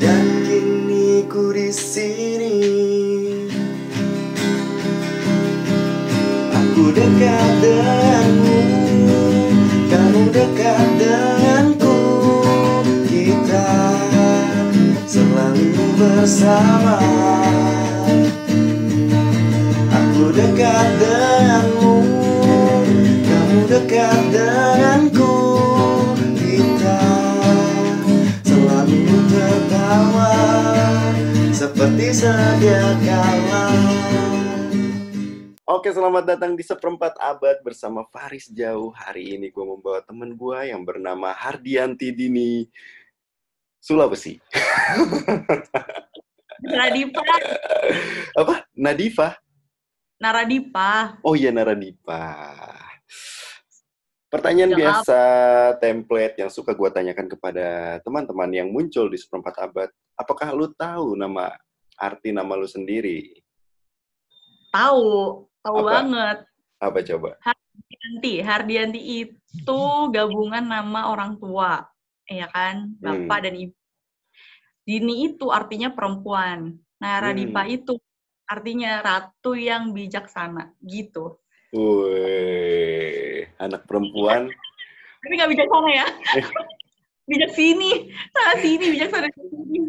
dan kini ku di sini. Aku dekat denganmu, kamu dekat denganku. Kita selalu bersama. Aku dekat denganmu, kamu dekat denganku. Seperti sedia kala. Oke, selamat datang di seperempat abad bersama Faris Jauh. Hari ini gue membawa temen gue yang bernama Hardianti Dini Sulawesi. Naradipa. Apa? Nadifa? Naradipa. Oh iya, Naradipa. Pertanyaan Jawab. biasa, template yang suka gue tanyakan kepada teman-teman yang muncul di seperempat abad. Apakah lu tahu nama arti nama lu sendiri? Tahu, tahu Apa? banget. Apa coba? Hardianti, Hardianti itu gabungan nama orang tua, ya kan, bapak Hmm. dan ibu. Dini itu artinya perempuan. Nah, Radipa Hmm. itu artinya ratu yang bijaksana, gitu. Wih, anak perempuan. Tapi nggak bijaksana ya. Bijak sini, sana sini, bijaksana sini.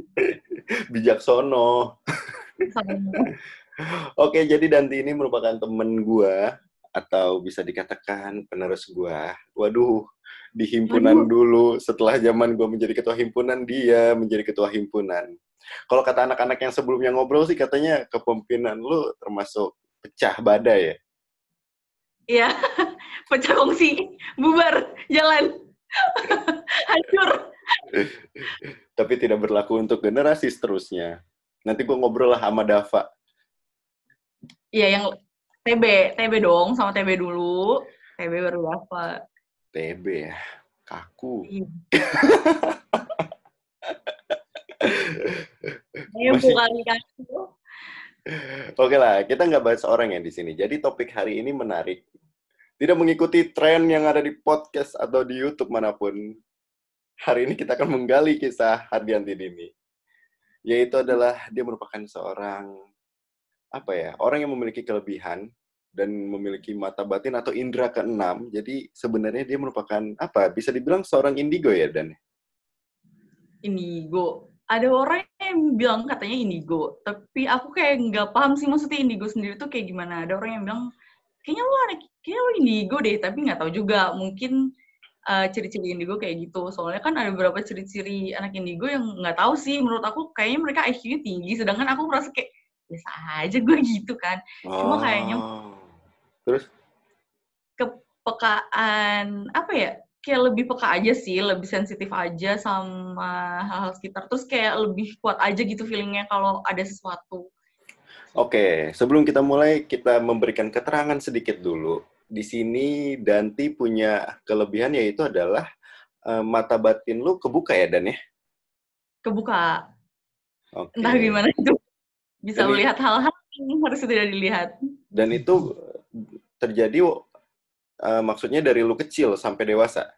bijaksono. Oke, jadi Danti ini merupakan temen gua atau bisa dikatakan penerus gua. Waduh, di himpunan Waduh. dulu. Setelah zaman gua menjadi ketua himpunan, dia menjadi ketua himpunan. Kalau kata anak-anak yang sebelumnya ngobrol sih katanya kepemimpinan lu termasuk pecah badai ya. Iya, pecah kongsi, bubar, jalan. Hancur. Tapi tidak berlaku untuk generasi seterusnya. Nanti gua ngobrol lah sama Dava. Iya, yang TB, TB dong, sama TB dulu. TB baru dapat. TB ya, kaku. Iya. Masih- kali kan. Oke lah, kita nggak bahas orang ya di sini. Jadi topik hari ini menarik. Tidak mengikuti tren yang ada di podcast atau di YouTube mana pun. Hari ini kita akan menggali kisah Hardianti Dini. Yaitu adalah dia merupakan seorang apa ya, orang yang memiliki kelebihan dan memiliki mata batin atau indera keenam. Jadi sebenarnya dia merupakan apa? Bisa dibilang seorang indigo ya Dan. Indigo. Ada orang yang bilang katanya indigo, tapi aku kayak nggak paham sih maksudnya indigo sendiri tuh kayak gimana. Ada orang yang bilang kayaknya lu anak, kayaknya lu indigo deh, tapi nggak tahu juga. Mungkin uh, ciri-ciri indigo kayak gitu. Soalnya kan ada beberapa ciri-ciri anak indigo yang nggak tahu sih. Menurut aku kayaknya mereka IQ-nya tinggi, sedangkan aku merasa kayak biasa aja gue gitu kan. Cuma kayaknya- Oh. Terus? kepekaan apa ya kayak lebih peka aja sih lebih sensitif aja sama hal-hal sekitar terus kayak lebih kuat aja gitu feelingnya kalau ada sesuatu Oke, sebelum kita mulai, kita memberikan keterangan sedikit dulu. Di sini Danti punya kelebihan yaitu adalah eh, mata batin lu kebuka ya Dan ya? kebuka Oke. entah gimana itu bisa Jadi- melihat hal-hal yang harus tidak dilihat Dan itu terjadi eh, maksudnya dari lu kecil sampai dewasa.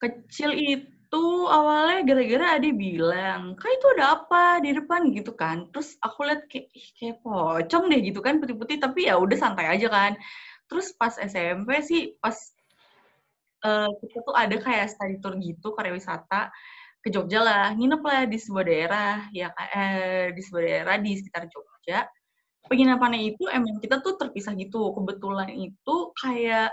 kecil itu awalnya gara-gara adik bilang kak itu ada apa di depan? Gitu kan. Terus aku lihat kayak "Ih, kayak pocong deh gitu kan putih-putih. Tapi ya udah santai aja kan. Terus pas SMP sih pas eh, kita tuh ada kayak study tour gitu karya wisata ke Jogja lah. Nginep lah di sebuah daerah ya eh, di sebuah daerah di sekitar Jogja. Penginapannya itu emang kita tuh terpisah gitu. Kebetulan itu kayak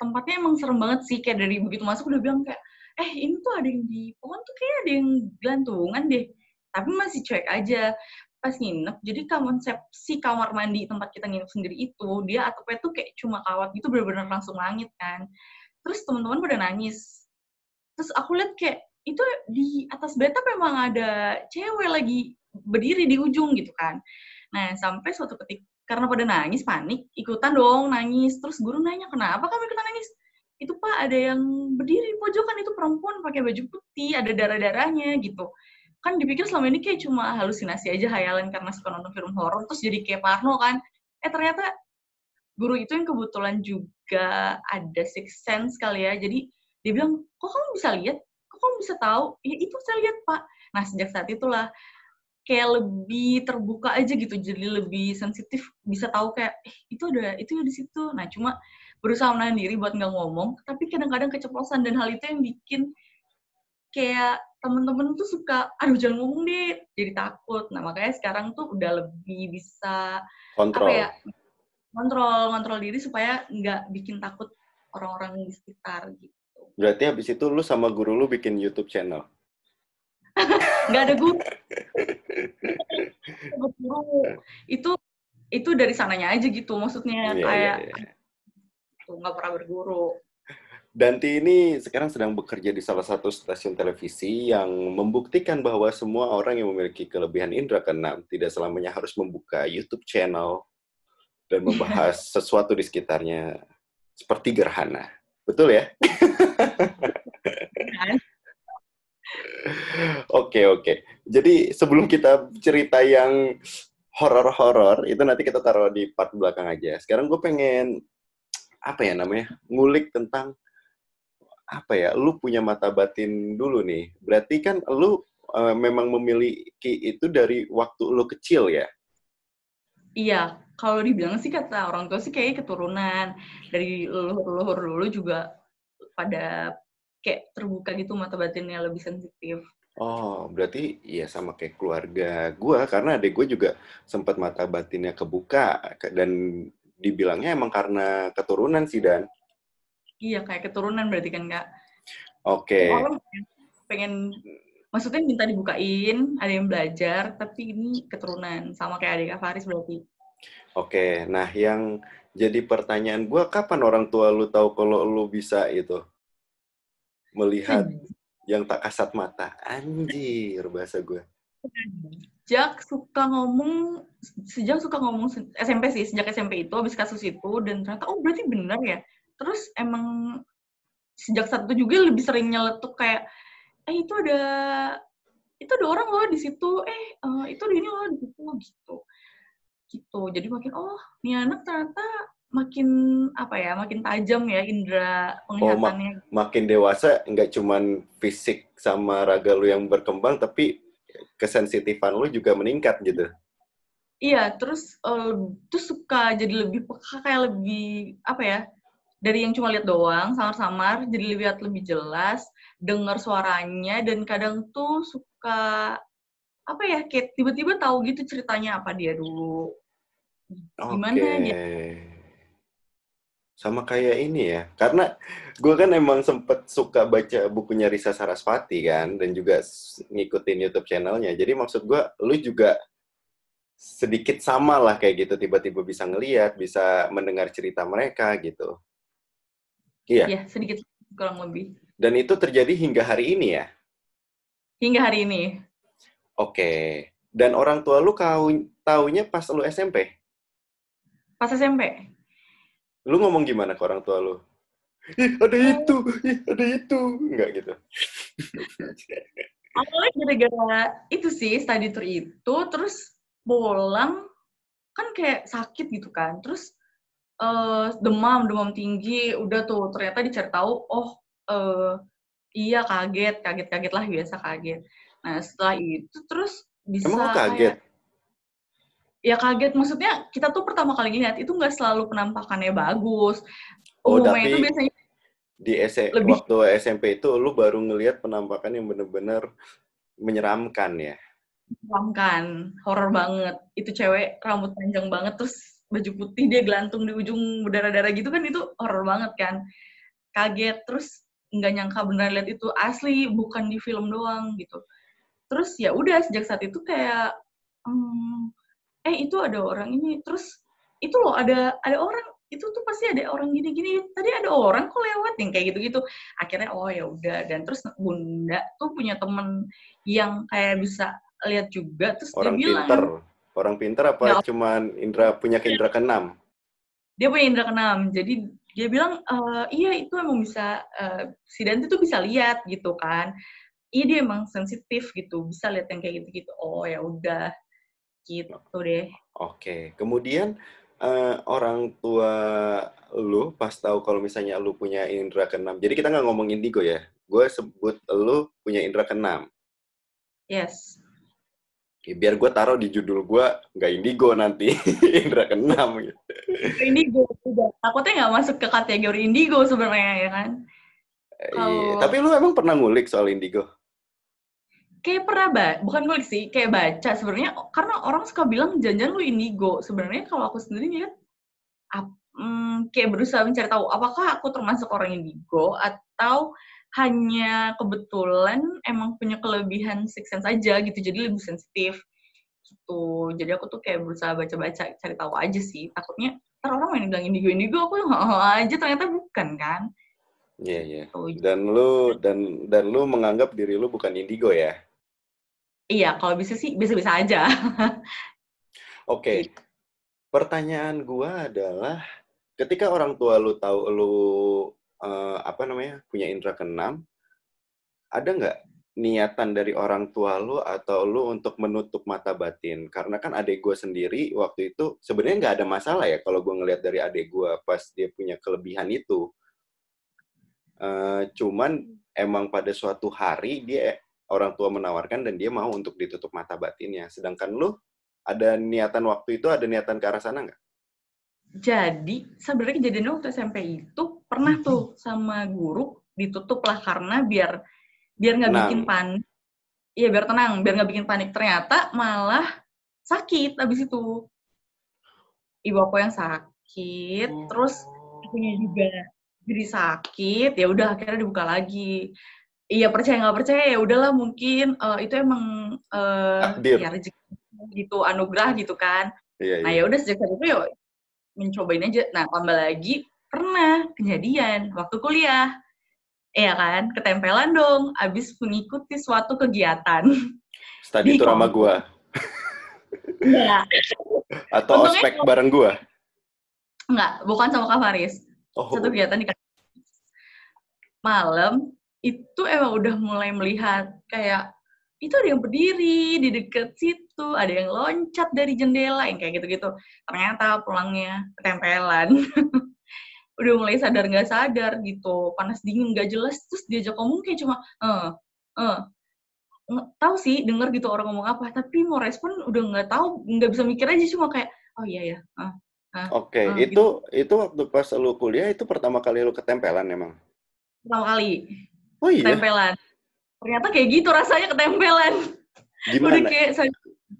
tempatnya emang serem banget sih kayak dari begitu masuk udah bilang kayak eh ini tuh ada yang di pohon tuh kayak ada yang gelantungan deh. Tapi masih cuek aja. Pas nginep jadi konsepsi kamar mandi tempat kita nginep sendiri itu dia atapnya tuh kayak cuma kawat gitu bener-bener langsung langit kan. Terus teman-teman pada nangis. Terus aku lihat kayak itu di atas bathtub memang ada cewek lagi berdiri di ujung gitu kan. Nah sampai suatu ketika karena pada nangis panik ikutan dong nangis. Terus guru nanya kenapa kamu ikutan nangis itu pak ada yang berdiri di pojokan itu perempuan pakai baju putih ada darah darahnya gitu. Kan dipikir selama ini kayak cuma halusinasi aja hayalan karena suka nonton film horor terus jadi kayak parno kan. Eh ternyata guru itu yang kebetulan juga ada six sense kali ya. Jadi dia bilang kok kamu bisa lihat? Kok kamu bisa tahu? Ya itu saya lihat pak. Nah sejak saat itulah kayak lebih terbuka aja gitu, jadi lebih sensitif, bisa tahu kayak eh, itu ada itu di situ. Nah cuma berusaha menahan diri buat nggak ngomong, tapi kadang-kadang keceplosan dan hal itu yang bikin kayak temen-temen tuh suka, aduh jangan ngomong deh, jadi takut. Nah makanya sekarang tuh udah lebih bisa kontrol. apa ya kontrol kontrol diri supaya nggak bikin takut orang-orang di sekitar gitu. Berarti habis itu lu sama guru lu bikin YouTube channel? nggak ada guru. guru itu itu dari sananya aja gitu maksudnya Iya, kayak iya, iya. Tuh nggak pernah berguru. Danti ini sekarang sedang bekerja di salah satu stasiun televisi yang membuktikan bahwa semua orang yang memiliki kelebihan indera keenam tidak selamanya harus membuka YouTube channel dan membahas sesuatu di sekitarnya seperti gerhana. Betul ya? Oke, oke. Jadi sebelum kita cerita yang horor-horor, itu nanti kita taruh di part belakang aja. Sekarang gue pengen, apa ya namanya, ngulik tentang, apa ya, lu punya mata batin dulu nih. Berarti kan lu eh, memang memiliki itu dari waktu lu kecil ya? Iya, kalau dibilang sih kata orang tua sih kayak keturunan dari leluhur-leluhur dulu juga pada kayak terbuka gitu mata batinnya lebih sensitif. Oh, berarti ya sama kayak keluarga gua karena adik gue juga sempat mata batinnya kebuka ke- dan dibilangnya emang karena keturunan sih Dan. Iya, kayak keturunan berarti kan Kak. Oke. Orang pengen, maksudnya minta dibukain, ada yang belajar, tapi ini keturunan sama kayak adik Kak Faris berarti. Oke, nah yang jadi pertanyaan gua kapan orang tua lu tahu kalau lu bisa itu melihat yang tak kasat mata? Anjir, bahasa gue. Sejak suka ngomong, sejak suka ngomong SMP sih, sejak SMP itu habis kasus itu dan ternyata oh berarti benar ya. Terus emang sejak saat itu juga lebih sering nyeletuk kayak eh itu ada itu ada orang loh di situ, eh eh, itu ada ini loh di situ gitu. Gitu. Jadi makin oh, nih anak ternyata makin apa ya, makin tajam ya indera penglihatannya. Makin dewasa nggak cuman fisik sama raga lu yang berkembang, tapi kesensitifan lu juga meningkat gitu. Iya, terus eh, tuh suka jadi lebih peka kayak lebih apa ya? Dari yang cuma lihat doang, samar-samar, jadi lihat lebih jelas, dengar suaranya dan kadang tuh suka apa ya? Kayak tiba-tiba tahu gitu ceritanya apa dia dulu. Gimana Oke. dia? Sama kayak ini ya, karena gue kan emang sempet suka baca bukunya Risa Sarasvati kan, dan juga ngikutin YouTube channelnya. Jadi maksud gue, lu juga sedikit sama lah kayak gitu, tiba-tiba bisa ngeliat, bisa mendengar cerita mereka gitu. Iya, Ya, sedikit kurang lebih. dan itu terjadi hingga hari ini ya? Hingga hari ini. Oke. Dan orang tua lu kau taunya pas lu SMP? Pas SMP. Lu ngomong gimana ke orang tua lu? Ih, ada itu, ih, ada itu. Enggak gitu. Awalnya gara-gara itu sih, study tour itu, terus pulang, kan kayak sakit gitu kan. Terus eh, demam, demam tinggi, udah tuh ternyata dicari tahu, oh eh, iya kaget, kaget-kaget lah biasa kaget. Nah setelah itu terus bisa Emang lu kayak- kaget? Ya kaget, maksudnya kita tuh pertama kali lihat itu nggak selalu penampakannya bagus. Oh, Umumnya tapi- itu biasanya Di S- Lebih- waktu SMP itu lu baru ngelihat penampakan yang bener-bener menyeramkan ya? kan horor banget. Itu cewek rambut panjang banget, terus baju putih dia gelantung di ujung berdarah-darah gitu kan itu horor banget kan. Kaget, terus nggak nyangka beneran lihat itu asli, bukan di film doang gitu. Terus ya udah sejak saat itu kayak, hmm, eh itu ada orang ini, terus itu loh ada ada orang itu tuh pasti ada orang gini-gini. Tadi ada orang kok lewat yang kayak gitu-gitu. Akhirnya oh ya udah dan terus bunda tuh punya temen yang kayak bisa lihat juga terus Orang dia bilang pinter. Orang pinter apa Nggak. cuman indra punya indra keenam? dia punya indera keenam jadi dia bilang "Eh, iya itu emang bisa eh, si Dante tuh bisa lihat gitu kan iya dia emang sensitif gitu bisa lihat yang kayak gitu gitu oh ya udah gitu deh Oke. Kemudian eh, orang tua lu pas tahu kalau misalnya lu punya indra keenam. Jadi kita nggak ngomong indigo ya. Gue sebut lu punya indra keenam. Yes. Ya, biar gue taruh di judul gue nggak indigo nanti Indra keenam gitu. Indigo juga. Takutnya nggak masuk ke kategori indigo sebenarnya ya kan. Iya. Kalau- Tapi lu emang pernah ngulik soal indigo? Kayak pernah ba bukan ngulik sih, kayak baca sebenarnya karena orang suka bilang jangan lu indigo. Sebenarnya kalau aku sendiri lihat ap- hmm, kayak berusaha mencari tahu apakah aku termasuk orang indigo atau hanya kebetulan emang punya kelebihan six sense aja gitu jadi lebih sensitif gitu jadi aku tuh kayak berusaha baca-baca cari tahu aja sih takutnya ntar orang main bilang indigo indigo aku aja ternyata bukan kan Iya, iya. Tuh. Dan lu dan dan lu menganggap diri lu bukan indigo ya? Iya kalau bisa sih bisa-bisa aja Oke. Pertanyaan gua adalah ketika orang tua lu tahu lu eh, apa namanya punya indera keenam, ada nggak niatan dari orang tua lu atau lu untuk menutup mata batin? Karena kan adik gua sendiri waktu itu sebenarnya nggak ada masalah ya kalau gua ngelihat dari adik gua pas dia punya kelebihan itu. Eh, cuman emang pada suatu hari dia orang tua menawarkan dan dia mau untuk ditutup mata batinnya. Sedangkan lu ada niatan waktu itu ada niatan ke arah sana nggak? Jadi sebenarnya kejadiannya waktu SMP itu pernah tuh sama guru ditutup lah karena biar biar nggak bikin panik. Iya biar tenang, biar nggak bikin panik. Ternyata malah sakit abis itu. Ibu aku yang sakit, terus akunya juga jadi sakit. Ya udah akhirnya dibuka lagi. Iya percaya nggak percaya ya udahlah mungkin eh, itu emang Takdir. ya rezeki gitu anugerah gitu kan. Iya, Nah iya. ya udah sejak saat itu ya mencobain aja. Nah tambah lagi pernah kejadian waktu kuliah, Iya kan, ketempelan dong, abis mengikuti suatu kegiatan. Study di tour sama gua Enggak, atau Untungnya ospek kalau- bareng gua. enggak, bukan sama Kak Faris. Oh, Satu kegiatan di kampus. Malam itu emang udah mulai melihat kayak itu ada yang berdiri di deket situ, ada yang loncat dari jendela, yang kayak gitu-gitu. Ternyata pulangnya ketempelan. udah mulai sadar nggak sadar gitu, panas dingin nggak jelas, terus diajak ngomong kayak cuma, eh, eh, tahu sih denger gitu orang ngomong apa, tapi mau respon udah nggak tahu, nggak bisa mikir aja cuma kayak, oh iya ya, eh. Oke, Ah, itu itu waktu pas lu kuliah itu pertama kali lu ketempelan emang. pertama kali Oh iya, ketempelan. Ternyata kayak gitu rasanya ketempelan. Udah gimana? kayak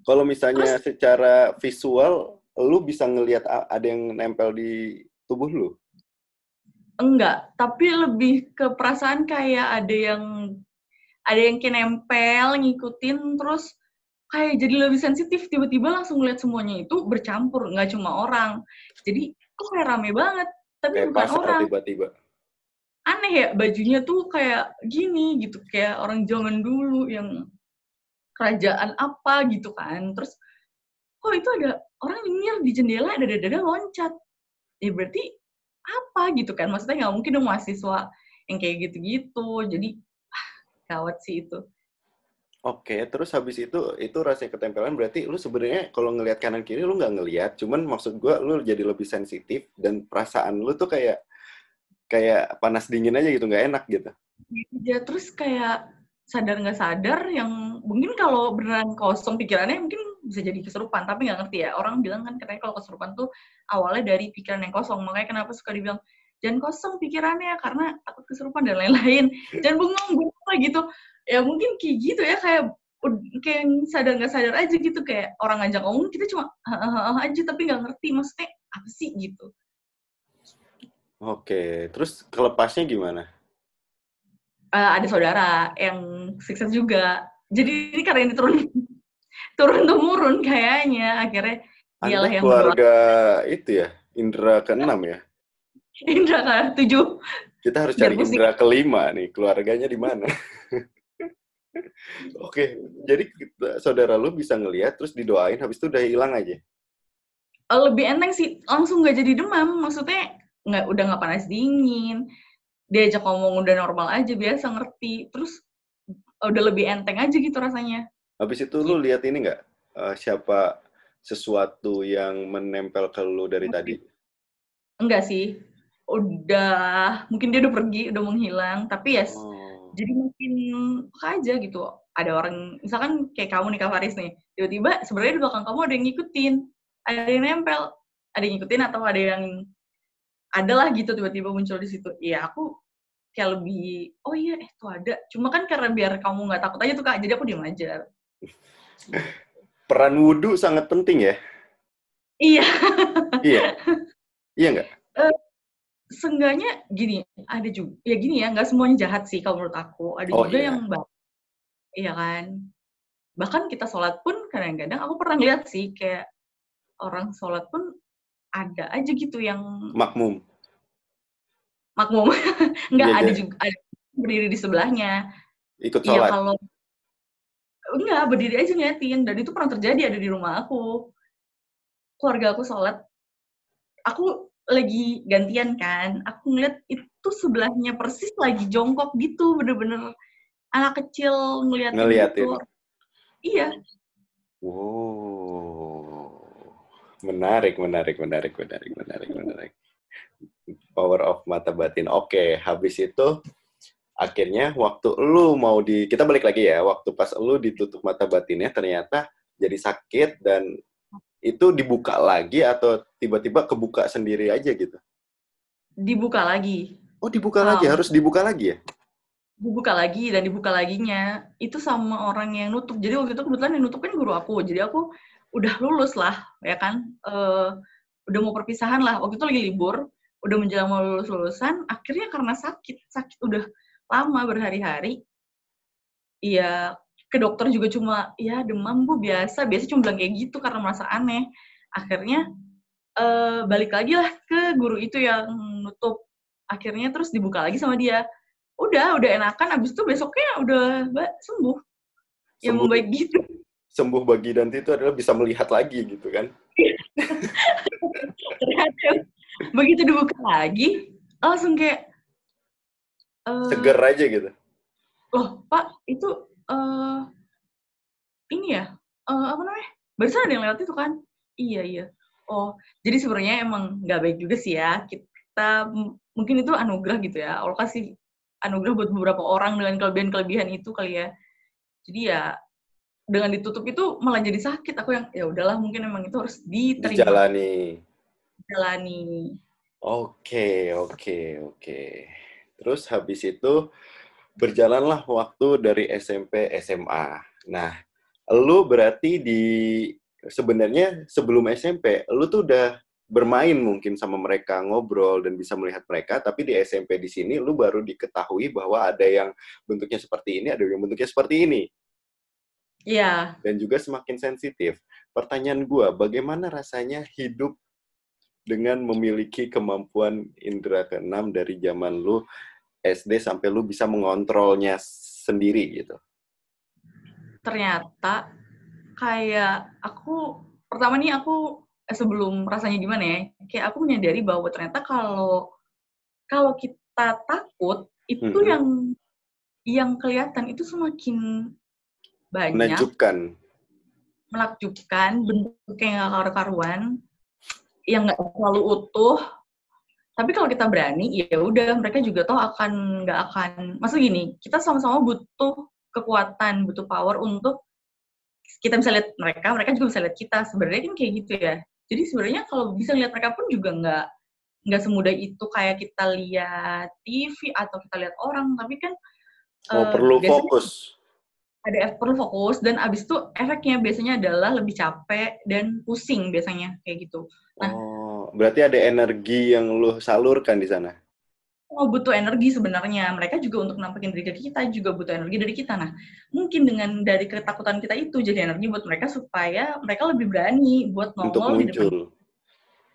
Kalau misalnya secara visual lu bisa ngelihat ada yang nempel di tubuh lu? enggak, tapi lebih ke perasaan kayak ada yang ada yang kayak nempel, ngikutin terus kayak jadi lebih sensitif tiba-tiba langsung ngeliat semuanya itu bercampur nggak cuma orang jadi kok kayak rame banget tapi Kayak bukan orang tiba-tiba. Aneh ya bajunya tuh kayak gini gitu kayak orang zaman dulu yang kerajaan apa gitu kan. Terus kok itu ada orang nyengir di jendela ada dada loncat. Ya berarti apa gitu kan maksudnya nggak mungkin dong mahasiswa yang kayak gitu-gitu. Jadi ah, gawat sih itu. Oke, terus habis itu itu rasanya ketempelan berarti lu sebenarnya kalau ngelihat kanan kiri lu nggak ngelihat, cuman maksud gua lu jadi lebih sensitif dan perasaan lu tuh kayak kayak panas dingin aja gitu nggak enak gitu. ya terus kayak sadar nggak sadar yang mungkin kalau beneran kosong pikirannya mungkin bisa jadi keserupan tapi nggak ngerti ya. Orang bilang kan katanya kalau keserupan tuh awalnya dari pikiran yang kosong. Makanya kenapa suka dibilang jangan kosong pikirannya karena takut keserupan dan lain-lain. Jangan bengong bengong lah gitu. Ya mungkin kayak gitu ya kayak kayak sadar nggak sadar aja gitu. Kayak orang ngajak ngomong kita cuma aja tapi nggak ngerti maksudnya apa sih? gitu Oke, terus kelepasnya gimana? Eh, ada saudara yang sukses juga. Jadi ini karena ini turun turun temurun kayaknya akhirnya dialah yang keluarga itu ya, Indra keenam ya. Indra kan tujuh. Kita harus cari. Indra kelima nih, keluarganya di mana? Oke, jadi saudara lu bisa ngelihat terus didoain, habis itu udah hilang aja. Lebih enteng sih langsung nggak jadi demam. Maksudnya nggak udah nggak panas dingin. Diajak ngomong udah normal aja biasa ngerti. Terus udah lebih enteng aja gitu rasanya. Habis itu lu lihat ini nggak? eh, siapa sesuatu yang menempel ke lu dari tadi? Enggak sih. Udah mungkin dia udah pergi, udah menghilang. Tapi ya Oh. jadi mungkin aja gitu ada orang misalkan kayak kamu nih Kak Faris nih tiba-tiba sebenarnya di belakang kamu ada yang ngikutin ada yang nempel ada yang ngikutin atau ada yang adalah gitu tiba-tiba muncul di situ. Ya aku kayak lebih oh iya eh tuh ada. Cuma kan karena biar kamu nggak takut aja tuh kak jadi aku diam aja. Peran wudhu sangat penting ya? Iya. Iya? Iya nggak? Uh, seenggaknya gini ada juga ya gini ya nggak semuanya jahat sih kalau menurut aku. Ada Oh, juga iya. yang baik iya kan? Bahkan kita sholat pun kadang-kadang aku pernah lihat sih kayak orang sholat pun ada aja gitu yang makmum. Makmum. Nggak Iya, ada iya. juga ada berdiri di sebelahnya. Ikut iya sholat. kalau enggak berdiri aja ngeliatin. Dan itu pernah terjadi ada di rumah aku. Keluarga aku sholat. Aku lagi gantian kan. Aku ngeliat itu sebelahnya persis lagi jongkok gitu bener-bener. Anak kecil ngeliatin, Ngeliatin. gitu. iya. Wow, menarik, menarik, menarik, menarik, menarik, menarik. Power of mata batin. Oke, habis itu akhirnya waktu lu mau di, kita balik lagi ya, waktu pas lu ditutup mata batinnya ternyata jadi sakit dan itu dibuka lagi atau tiba-tiba kebuka sendiri aja gitu? dibuka lagi Oh dibuka lagi, Oh. harus dibuka lagi ya? dibuka lagi dan dibuka laginya itu sama orang yang nutup jadi waktu itu kebetulan yang nutup kan guru aku jadi aku udah lulus lah ya kan? Eh, udah mau perpisahan lah. Waktu itu lagi libur udah menjelang mau lulus lulusan akhirnya karena sakit sakit udah lama berhari-hari iya ke dokter juga cuma ya demam bu biasa. Biasa cuma bilang kayak gitu karena merasa aneh. Akhirnya eh, balik lagi lah ke guru itu yang nutup. Akhirnya terus dibuka lagi sama dia. Udah udah enakan abis itu besoknya udah mbak sembuh. Yang Sembuh, membaik gitu sembuh bagi Danti itu adalah bisa melihat lagi gitu kan? begitu dibuka lagi langsung kayak eh, Seger aja gitu. loh pak itu eh ini ya eh, apa namanya barusan ada yang lewat itu kan iya iya oh jadi sebenarnya emang nggak baik juga sih ya kita mungkin itu anugerah gitu ya Allah kasih anugerah buat beberapa orang dengan kelebihan-kelebihan itu kali ya jadi ya dengan ditutup itu malah jadi sakit aku yang ya udahlah mungkin emang itu harus diterima Dijalani. jalani Oke, oke, oke. Terus habis itu berjalanlah waktu dari SMP SMA. Nah, lu berarti di sebenarnya sebelum SMP, lu tuh udah bermain mungkin sama mereka, ngobrol dan bisa melihat mereka, tapi di SMP di sini lu baru diketahui bahwa ada yang bentuknya seperti ini, ada yang bentuknya seperti ini Iya, dan juga semakin sensitif. Pertanyaan gua, bagaimana rasanya hidup dengan memiliki kemampuan indera keenam dari zaman lu SD sampai lu bisa mengontrolnya sendiri gitu? ternyata kayak aku pertama nih aku eh, sebelum rasanya gimana ya kayak aku menyadari bahwa ternyata kalau kalau kita takut itu Mhm. yang yang kelihatan itu semakin banyak. Menakjubkan. menakjubkan bentuknya nggak karu-karuan yang nggak selalu utuh. Tapi kalau kita berani ya udah mereka juga toh akan nggak akan. Maksud gini kita sama-sama butuh kekuatan butuh power untuk kita bisa lihat mereka mereka juga bisa lihat kita. Sebenarnya kan kayak gitu ya. Jadi sebenarnya kalau bisa lihat mereka pun juga nggak nggak semudah itu kayak kita lihat TV atau kita lihat orang. Tapi kan Oh, eh, perlu biasanya fokus. Ada perlu fokus dan abis itu efeknya biasanya adalah lebih capek dan pusing biasanya kayak gitu. Nah. Oh, berarti ada energi yang lu salurkan di sana. Oh butuh energi sebenarnya mereka juga untuk nampakin diri ke kita juga butuh energi dari kita. Nah mungkin dengan dari ketakutan kita itu jadi energi buat mereka supaya mereka lebih berani buat Untuk nongol di depan muncul.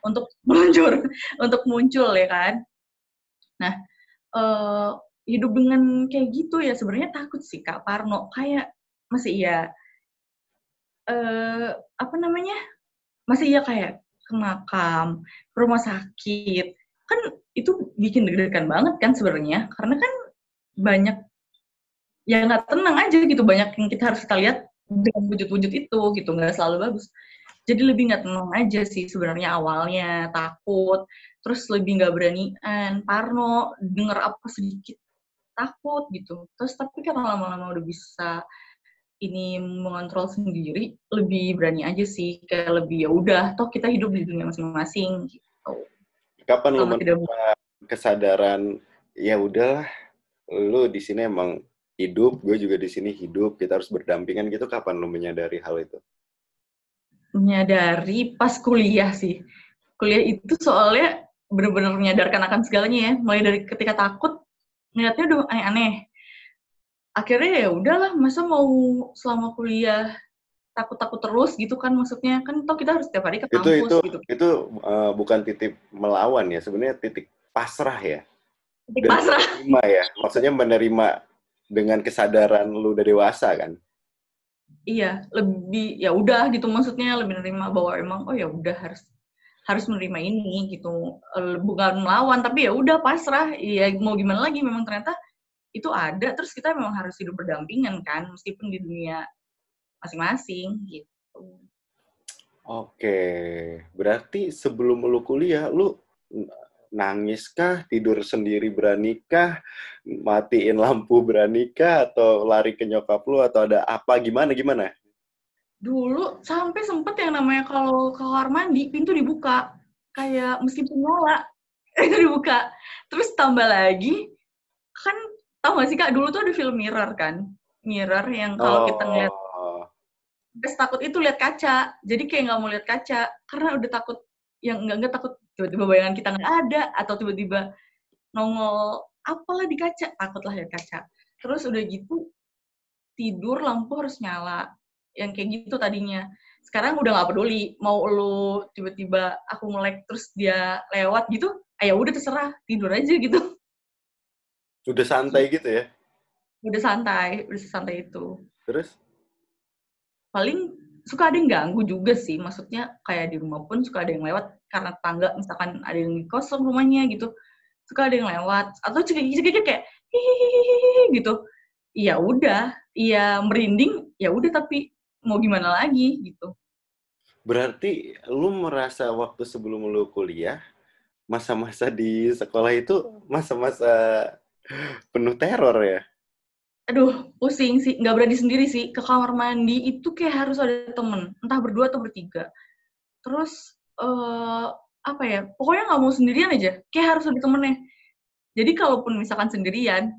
untuk muncul untuk muncul ya kan. Nah eh, hidup dengan kayak gitu ya. Sebenarnya takut sih Kak Parno. Kayak masih iya eh apa namanya? Masih iya kayak ke makam rumah sakit. Kan itu bikin deg-degan banget kan sebenarnya. Karena kan banyak ya nggak tenang aja gitu. Banyak yang kita harus kita lihat dengan wujud-wujud itu gitu. Nggak selalu bagus. Jadi lebih nggak tenang aja sih sebenarnya awalnya. Takut. Terus lebih nggak beranian. Parno denger apa sedikit takut gitu terus tapi kan lama-lama udah bisa ini mengontrol sendiri lebih berani aja sih kayak lebih ya udah toh kita hidup di dunia masing-masing gitu Kapan menemukan kesadaran ya udahlah lu di sini emang hidup, gue juga di sini hidup, kita harus berdampingan gitu. Kapan lu menyadari hal itu? menyadari pas kuliah sih kuliah itu soalnya benar-benar menyadarkan akan segalanya ya mulai dari ketika takut ngeliatnya udah aneh-aneh akhirnya ya udahlah masa mau selama kuliah takut-takut terus gitu kan maksudnya kan toh kita harus setiap hari ke Itu kampus itu gitu itu uh, bukan titik melawan ya, sebenarnya titik pasrah ya. Titik Dan pasrah menerima ya, maksudnya menerima dengan kesadaran lu udah dewasa kan. iya lebih ya udah gitu maksudnya lebih menerima bahwa emang oh ya udah harus harus menerima ini gitu. Eh, bukan melawan tapi ya udah pasrah. Iya mau gimana lagi? Memang ternyata itu ada. Terus kita memang harus hidup berdampingan kan meskipun di dunia masing-masing gitu. Oke, berarti sebelum lu kuliah, lu nangis kah, tidur sendiri beranikah, matiin lampu beranikah, atau lari ke nyokap lu, atau ada apa, gimana, gimana? Dulu sampai sempet yang namanya kalau ke kamar mandi pintu dibuka. Kayak meskipun nyala itu dibuka. Terus tambah lagi kan tau gak sih kak? Dulu tuh ada film mirror kan? Mirror yang kalau kita ngeliat Oh, Terus takut itu lihat kaca. Jadi kayak nggak mau lihat kaca karena udah takut yang nggak nggak takut tiba-tiba bayangan kita nggak ada atau tiba-tiba nongol apalah di kaca takutlah lihat kaca. Terus udah gitu tidur lampu harus nyala yang kayak gitu tadinya. Sekarang udah nggak peduli mau lu tiba-tiba aku melek terus dia lewat gitu ah ya udah terserah tidur aja gitu. Udah santai gitu ya? udah santai udah santai itu. Terus? paling suka ada yang ganggu juga sih maksudnya kayak di rumah pun suka ada yang lewat karena tangga misalkan ada yang kosong rumahnya gitu suka ada yang lewat. Atau cekik-cekik kayak hihihi gitu. Ya udah ya merinding ya udah tapi mau gimana lagi gitu. Berarti lu merasa waktu sebelum lu kuliah, masa-masa di sekolah itu masa-masa penuh teror ya? aduh pusing sih. Nggak berani sendiri sih. Ke kamar mandi itu kayak harus ada temen. Entah berdua atau bertiga. Terus eh apa ya? Pokoknya nggak mau sendirian aja. Kayak harus ada temennya. Jadi kalaupun misalkan sendirian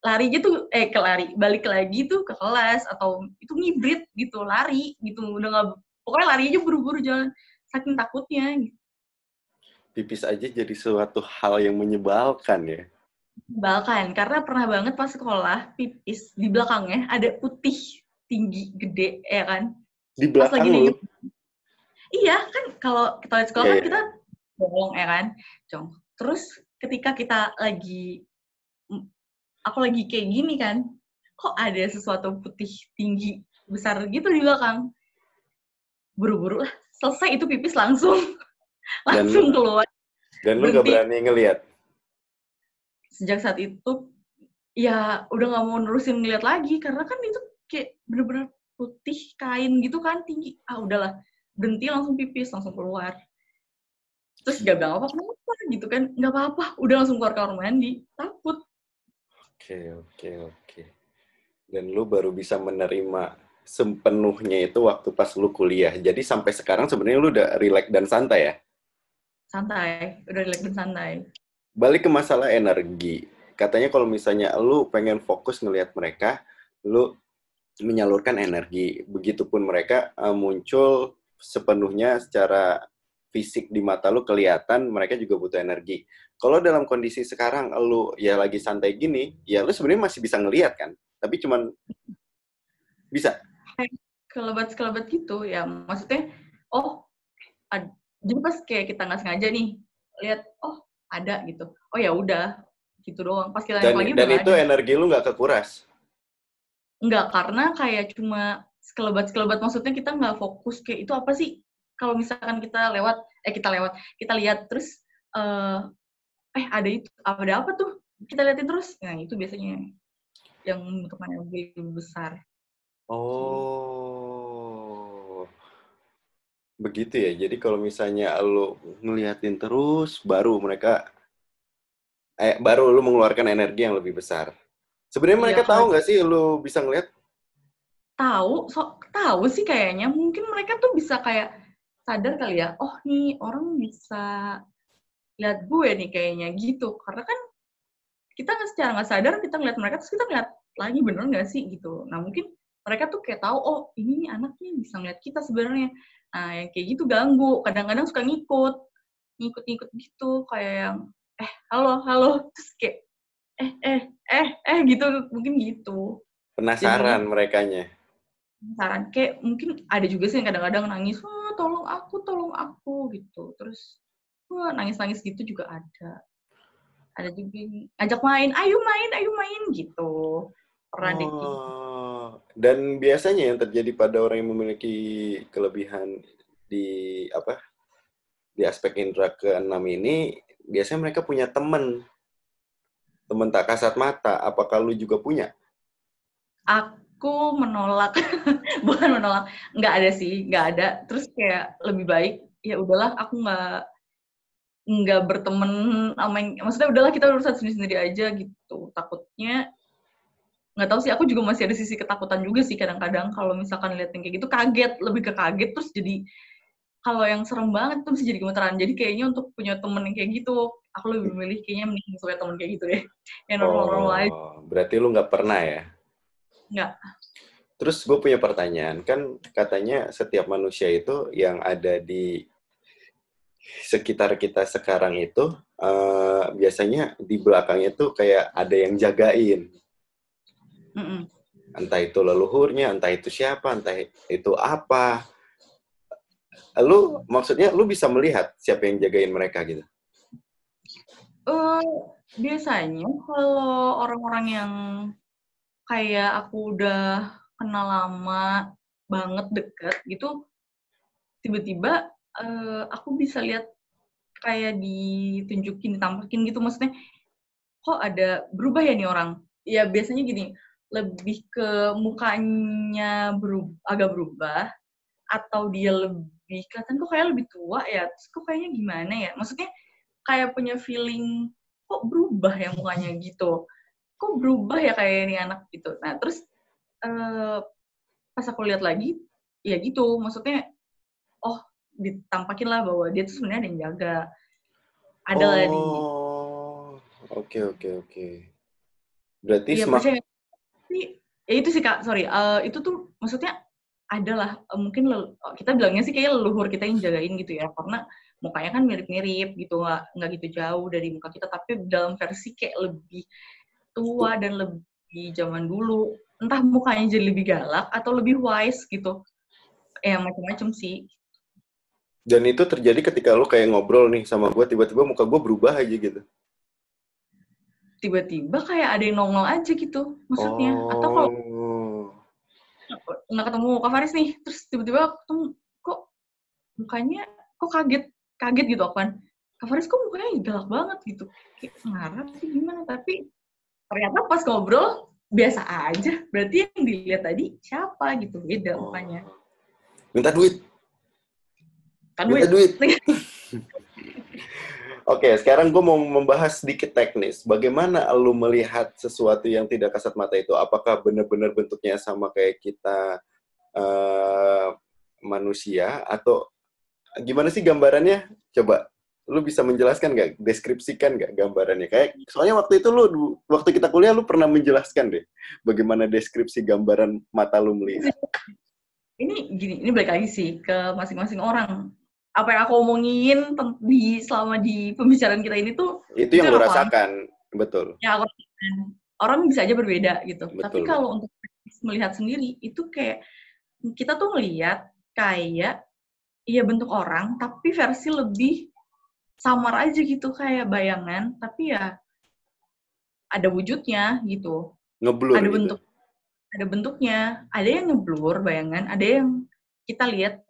larinya tuh eh ke lari balik lagi tuh ke kelas atau itu ngibrit gitu lari gitu udah nggak pokoknya lari aja buru-buru jalan saking takutnya gitu. Pipis aja jadi suatu hal yang menyebalkan ya? Bahkan karena pernah banget pas sekolah pipis di belakangnya ada putih tinggi gede ya kan Di pas belakang lagi lu? iya kan kalau kita sekolah Iya, kan iya. kita bolong ya kan Cong. terus ketika kita lagi aku lagi kayak gini kan kok ada sesuatu putih tinggi besar gitu di belakang? Buru-buru lah selesai itu pipis langsung. Dan langsung lu- keluar. Dan lu gak berani ngelihat? sejak saat itu ya udah nggak mau nerusin ngeliat lagi karena kan itu kayak bener-bener putih kain gitu kan tinggi. Ah udahlah berhenti langsung pipis langsung keluar. Terus gak bilang apa kenapa gitu kan. Nggak apa-apa udah langsung keluar kamar mandi takut Oke, oke, oke. Dan lu baru bisa menerima sepenuhnya itu waktu pas lu kuliah. Jadi sampai sekarang sebenarnya lu udah relax dan santai ya? santai udah relax dan santai Balik ke masalah energi. Katanya kalau misalnya lu pengen fokus ngelihat mereka, lu menyalurkan energi. Begitupun mereka eh, muncul sepenuhnya secara fisik di mata lu kelihatan, mereka juga butuh energi. Kalau dalam kondisi sekarang lu ya lagi santai gini, ya lu sebenarnya masih bisa ngelihat kan? Tapi cuman bisa. kelebat-kelebat gitu ya maksudnya oh ad- jadi pas kayak kita nggak sengaja nih lihat oh ada gitu oh ya udah gitu doang pas kita Dan, lagi dan nggak itu ada. energi lu nggak kekuras. Enggak, karena kayak cuma sekelebat-sekelebat maksudnya kita nggak fokus kayak itu apa sih? Kalau misalkan kita lewat, eh kita lewat, kita lihat terus eh eh ada itu, ada apa tuh? Kita liatin terus. Nah, itu biasanya yang bentukannya lebih besar. Oh. Begitu ya. Jadi kalau misalnya lu ngeliatin terus, baru mereka eh baru lu mengeluarkan energi yang lebih besar. Sebenarnya Iya, mereka kalau- tahu nggak sih lu bisa ngeliat? tahu, so tahu sih kayaknya. Mungkin mereka tuh bisa kayak sadar kali ya, oh nih orang bisa lihat gue nih kayaknya gitu. Karena kan kita nggak secara nggak sadar kita ngeliat mereka terus kita ngeliat lagi bener nggak sih gitu. Nah mungkin mereka tuh kayak tahu oh ini nih anak nih bisa ngeliat kita sebenarnya. Nah yang kayak gitu ganggu. Kadang-kadang suka ngikut, ngikut-ngikut gitu kayak yang eh halo halo terus kayak eh eh eh eh gitu mungkin gitu. Penasaran Jadi, merekanya saran. Kayak mungkin ada juga sih yang kadang-kadang nangis wah tolong aku tolong aku gitu. Terus wah nangis-nangis gitu juga ada. Ada juga yang ajak main ayo main ayo main gitu. Pernah gitu. oh, dan biasanya yang terjadi pada orang yang memiliki kelebihan di apa di aspek indera keenam ini biasanya mereka punya teman teman tak kasat mata apakah lu juga punya? Aku aku menolak. Bukan menolak nggak ada sih nggak ada. Terus kayak lebih baik ya udahlah aku nggak nggak berteman sama yang, maksudnya udahlah kita urusan sendiri sendiri aja gitu. Takutnya nggak tahu sih aku juga masih ada sisi ketakutan juga sih kadang-kadang. Kalau misalkan lihat yang kayak gitu kaget lebih ke kaget terus jadi kalau yang serem banget tuh bisa jadi gemeteran. Jadi kayaknya untuk punya temen yang kayak gitu aku lebih memilih kayaknya mending punya temen kayak gitu deh. Yang normal-normal aja. Oh, berarti lu nggak pernah ya Enggak. Terus gue punya pertanyaan, kan katanya setiap manusia itu yang ada di sekitar kita sekarang itu uh, biasanya di belakangnya tuh kayak ada yang jagain. Mm -mm. Entah itu leluhurnya, entah itu siapa, entah itu apa. Lu maksudnya lu bisa melihat siapa yang jagain mereka gitu? Uh, biasanya kalau orang-orang yang kayak aku udah kenal lama banget deket gitu tiba-tiba uh, aku bisa lihat kayak ditunjukin ditampakin gitu. Maksudnya kok ada berubah ya nih orang? Ya biasanya gini lebih ke mukanya berubah, agak berubah atau dia lebih kelihatan kok kayak lebih tua ya? Terus kok kayaknya gimana ya? Maksudnya kayak punya feeling kok berubah ya mukanya gitu kok berubah ya kayak ini anak gitu. Nah terus uh, pas aku lihat lagi ya gitu. Maksudnya oh ditampakin lah bahwa dia tuh sebenarnya ada yang jaga. Ada oh, lah di oke oke oke. Berarti ya, semak... ya itu sih kak sorry. Uh, itu tuh maksudnya adalah uh, mungkin kita bilangnya sih kayak leluhur kita yang jagain gitu ya. Karena mukanya kan mirip-mirip gitu nggak nggak gitu jauh dari muka kita. Tapi dalam versi kayak lebih tua dan lebih zaman dulu. Entah mukanya jadi lebih galak atau lebih wise gitu. Ya macam-macam sih. Dan itu terjadi ketika lo kayak ngobrol nih sama gue tiba-tiba muka gue berubah aja gitu. Tiba-tiba kayak ada yang nongol aja gitu maksudnya. Oh. atau kalau nggak ketemu Kak Faris nih terus tiba-tiba ketemu kok mukanya kok kaget? Kaget gitu kan Kak Faris kok mukanya galak banget gitu? Kayak ngarap sih gimana? Tapi ternyata pas ngobrol biasa aja. Berarti yang dilihat tadi siapa gitu, beda oh. mukanya. Minta duit. Kan Minta duit. Oke, sekarang gue mau membahas sedikit teknis. Bagaimana lu melihat sesuatu yang tidak kasat mata itu? Apakah benar-benar bentuknya sama kayak kita uh, manusia atau gimana sih gambarannya? Coba lu bisa menjelaskan nggak, deskripsikan nggak gambarannya? Kayak soalnya waktu itu lu waktu kita kuliah lu pernah menjelaskan deh bagaimana deskripsi gambaran mata lu melihat. Ini gini, ini balik lagi sih ke masing-masing orang. Apa yang aku omongin di selama di pembicaraan kita ini tuh itu yang lu rasakan, betul. Ya, aku orang bisa aja berbeda gitu. Betul. Tapi kalau untuk melihat sendiri itu kayak kita tuh melihat kayak iya bentuk orang tapi versi lebih samar aja gitu kayak bayangan. Tapi ya ada wujudnya gitu. Ngeblur ada gitu. bentuk ada bentuknya. Ada yang ngeblur bayangan ada yang kita lihat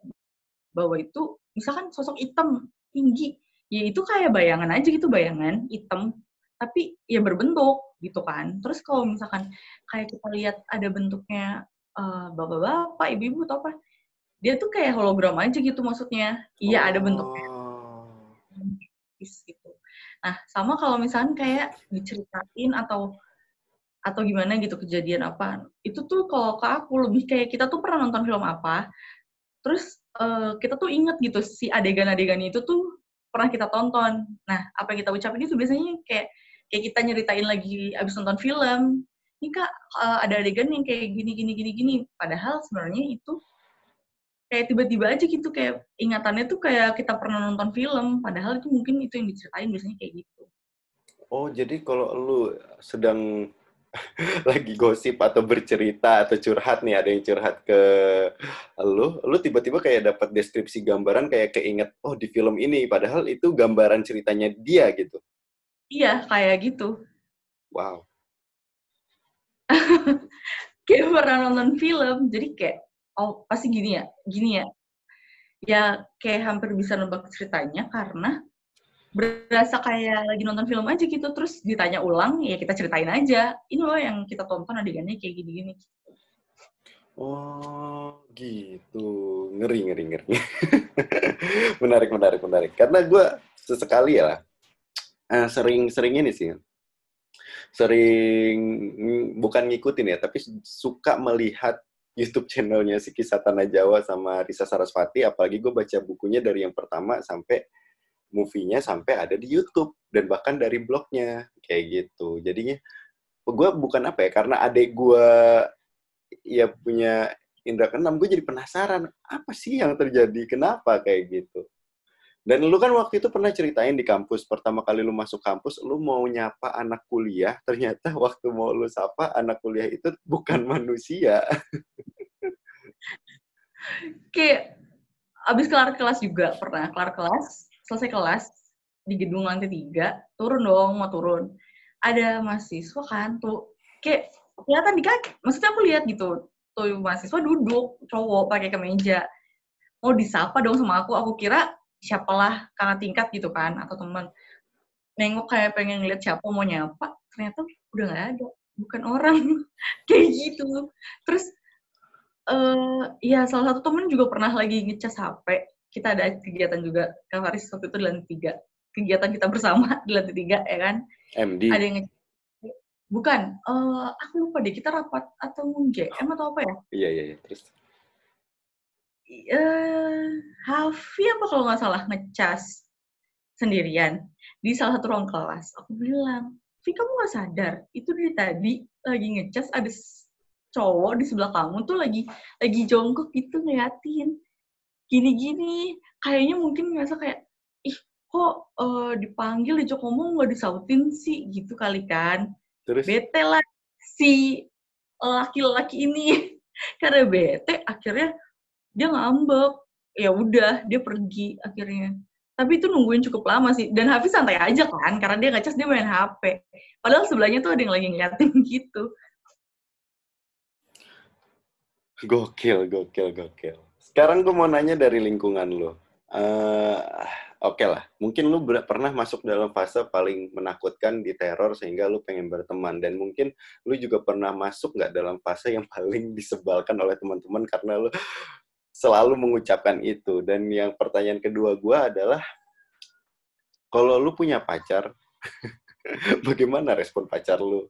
bahwa itu misalkan sosok hitam tinggi. Ya itu kayak bayangan aja gitu bayangan hitam. Tapi ya berbentuk gitu kan. Terus kalau misalkan kayak kita lihat ada bentuknya uh, bapak-bapak ibu-ibu atau apa dia tuh kayak hologram aja gitu maksudnya. Iya oh. ada bentuknya oh gitu. Nah, sama kalau misalnya kayak diceritain atau atau gimana gitu kejadian apa itu tuh kalau ke aku lebih kayak kita tuh pernah nonton film apa terus uh, kita tuh inget gitu si adegan-adegan itu tuh pernah kita tonton nah apa yang kita ucapin itu biasanya kayak kayak kita nyeritain lagi abis nonton film ini kak uh, ada adegan yang kayak gini gini gini gini padahal sebenarnya itu kayak tiba-tiba aja gitu kayak ingatannya tuh kayak kita pernah nonton film padahal itu mungkin itu yang diceritain biasanya kayak gitu oh jadi kalau lu sedang lagi gosip atau bercerita atau curhat nih ada yang curhat ke lu, lu tiba-tiba kayak dapat deskripsi gambaran kayak keinget oh di film ini padahal itu gambaran ceritanya dia gitu. Iya, kayak gitu. Wow. kayak pernah nonton film, jadi kayak oh pasti gini ya, gini ya. Ya kayak hampir bisa nebak ceritanya karena berasa kayak lagi nonton film aja gitu terus ditanya ulang ya kita ceritain aja. Ini loh yang kita tonton adegannya kayak gini-gini. Oh gitu. Ngeri ngeri ngeri. Menarik menarik menarik. Karena gue sesekali ya eh, sering sering ini sih. Sering bukan ngikutin ya tapi suka melihat YouTube channelnya si Kisah Tanah Jawa sama Risa Sarasvati apalagi gue baca bukunya dari yang pertama sampai movie-nya sampai ada di YouTube dan bahkan dari blognya kayak gitu. Jadinya gue bukan apa ya karena adik gue ya punya indra keenam gue jadi penasaran apa sih yang terjadi kenapa kayak gitu. Dan lu kan waktu itu pernah ceritain di kampus pertama kali lu masuk kampus lu mau nyapa anak kuliah ternyata waktu mau lu sapa anak kuliah itu bukan manusia. Kayak abis kelar kelas juga pernah kelar kelas selesai kelas di gedung lantai tiga, turun dong, mau turun. Ada mahasiswa kan, tuh kayak kelihatan di kaki. Maksudnya aku lihat gitu, tuh mahasiswa duduk, cowok pakai kemeja. Mau disapa dong sama aku, aku kira siapalah kakak tingkat gitu kan, atau teman. Nengok kayak pengen ngeliat siapa mau nyapa, ternyata udah gak ada. Bukan orang. kayak gitu. Terus, uh, ya salah satu temen juga pernah lagi ngecas HP, kita ada kegiatan juga Kak Faris waktu itu di lantai tiga kegiatan kita bersama di lantai tiga ya kan MD ada yang bukan uh, aku lupa deh kita rapat atau JM atau apa ya iya iya, iya. terus uh, Hafi apa kalau nggak salah ngecas sendirian di salah satu ruang kelas. Aku bilang Vi kamu nggak sadar? Itu dari tadi lagi ngecas ada cowok di sebelah kamu tuh lagi lagi jongkok gitu ngeliatin. Gini-gini kayaknya mungkin ngerasa kayak ih kok uh, dipanggil diajak ngomong nggak disautin sih? Gitu kali kan. Terus? Bete lah si laki-laki ini. Karena bete akhirnya dia ngambek. Ya udah dia pergi akhirnya. Tapi itu nungguin cukup lama sih. Dan Hafiz santai aja kan karena dia ngecas dia main HP padahal sebelahnya tuh ada yang lagi ngeliatin gitu. Gokil gokil gokil. Sekarang gue mau nanya dari lingkungan lo. Uh, Oke okay lah, mungkin lu pernah masuk dalam fase paling menakutkan di teror sehingga lu pengen berteman. Dan mungkin lu juga pernah masuk nggak dalam fase yang paling disebalkan oleh teman-teman karena lu selalu mengucapkan itu. Dan yang pertanyaan kedua gue adalah, kalau lu punya pacar, bagaimana respon pacar lu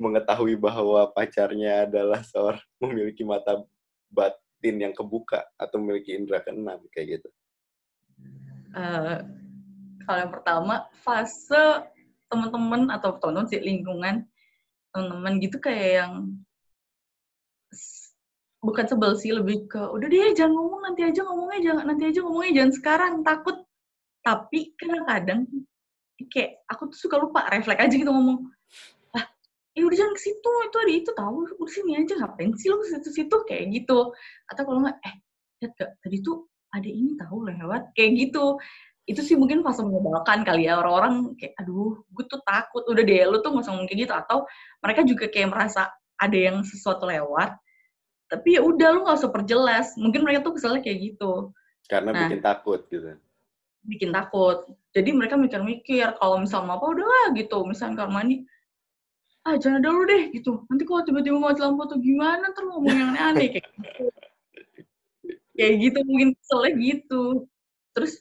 mengetahui bahwa pacarnya adalah seorang memiliki mata bat batin yang kebuka atau memiliki indera keenam kayak gitu? Uh, kalau yang pertama fase teman-teman atau teman-teman lingkungan teman-teman gitu kayak yang bukan sebel sih lebih ke udah deh jangan ngomong nanti aja ngomongnya jangan nanti aja ngomongnya jangan sekarang takut. Tapi kadang-kadang kayak aku tuh suka lupa refleks aja gitu ngomong eh udah jangan ke situ itu ada itu tahu udah sini aja ngapain sih lo ke situ-situ kayak gitu. Atau kalau nggak eh lihat gak tadi tuh ada ini tahu lewat kayak gitu. Itu sih mungkin fase menyebalkan kali ya orang-orang kayak aduh gue tuh takut udah deh lo tuh nggak usah ngomong kayak gitu. Atau mereka juga kayak merasa ada yang sesuatu lewat tapi ya udah lu nggak usah perjelas. Mungkin mereka tuh keselnya kayak gitu. Karena nah, bikin takut gitu. Bikin takut. Jadi mereka mikir-mikir kalau misalnya apa udah lah gitu misalnya kamar mandi ah jangan dulu deh gitu. Nanti kalau tiba-tiba mati lampu tuh gimana? Terus ngomong yang aneh kayak gitu. Kayak gitu mungkin soalnya gitu. Terus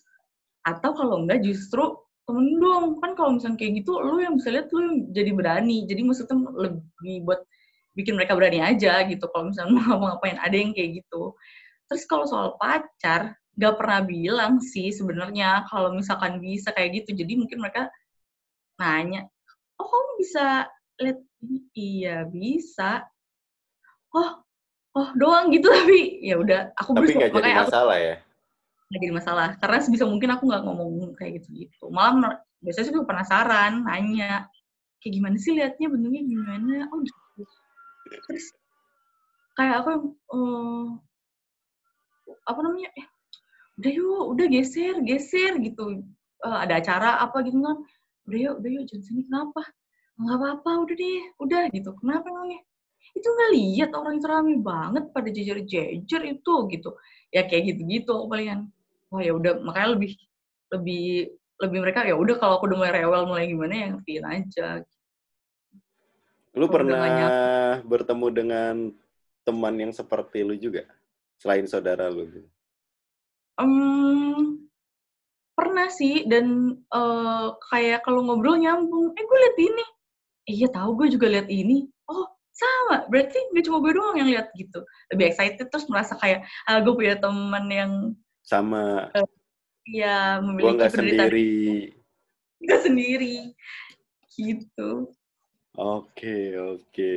atau kalau enggak justru temen dong. Kan kalau misalnya kayak gitu lu yang bisa lihat lu yang jadi berani. Jadi maksudnya lebih buat bikin mereka berani aja gitu kalau misalnya mau ngapain ada yang kayak gitu. Terus kalau soal pacar gak pernah bilang sih sebenarnya kalau misalkan bisa kayak gitu. Jadi mungkin mereka nanya oh kamu bisa lihat ini? Iya bisa. Oh oh doang gitu tapi ya udah aku Tapi nggak jadi makanya aku masalah ya. nggak jadi masalah. Karena sebisa mungkin aku nggak ngomong kayak gitu gitu. Malah biasanya sih aku penasaran nanya kayak gimana sih liatnya? Bentuknya gimana? Oh gitu kayak aku yang, eh, apa namanya eh, udah yuk udah geser geser gitu. Eh, ada acara apa gitu kan. Udah yuk udah yuk jangan sini kenapa? Nggak apa-apa udah deh udah gitu. Kenapa emangnya itu nggak lihat orang itu rame banget pada jejer-jejer itu gitu. Ya kayak gitu-gitu palingan wah ya udah makanya lebih lebih lebih mereka ya udah kalau aku udah mulai rewel mulai gimana ya ngertiin aja Lu pernah nggak bertemu dengan teman yang seperti lu juga? Selain saudara lu. Em, pernah sih. Dan eh, kayak kalau ngobrol nyambung eh gue liat ini. Eh, iya tahu gue juga liat ini. Oh sama. Berarti nggak cuma gue doang yang lihat gitu. Lebih excited terus merasa kayak ah gue punya teman yang Sama. Ya gua memiliki nggak penderitaan sendiri. kita sendiri. Gitu Oke, oke.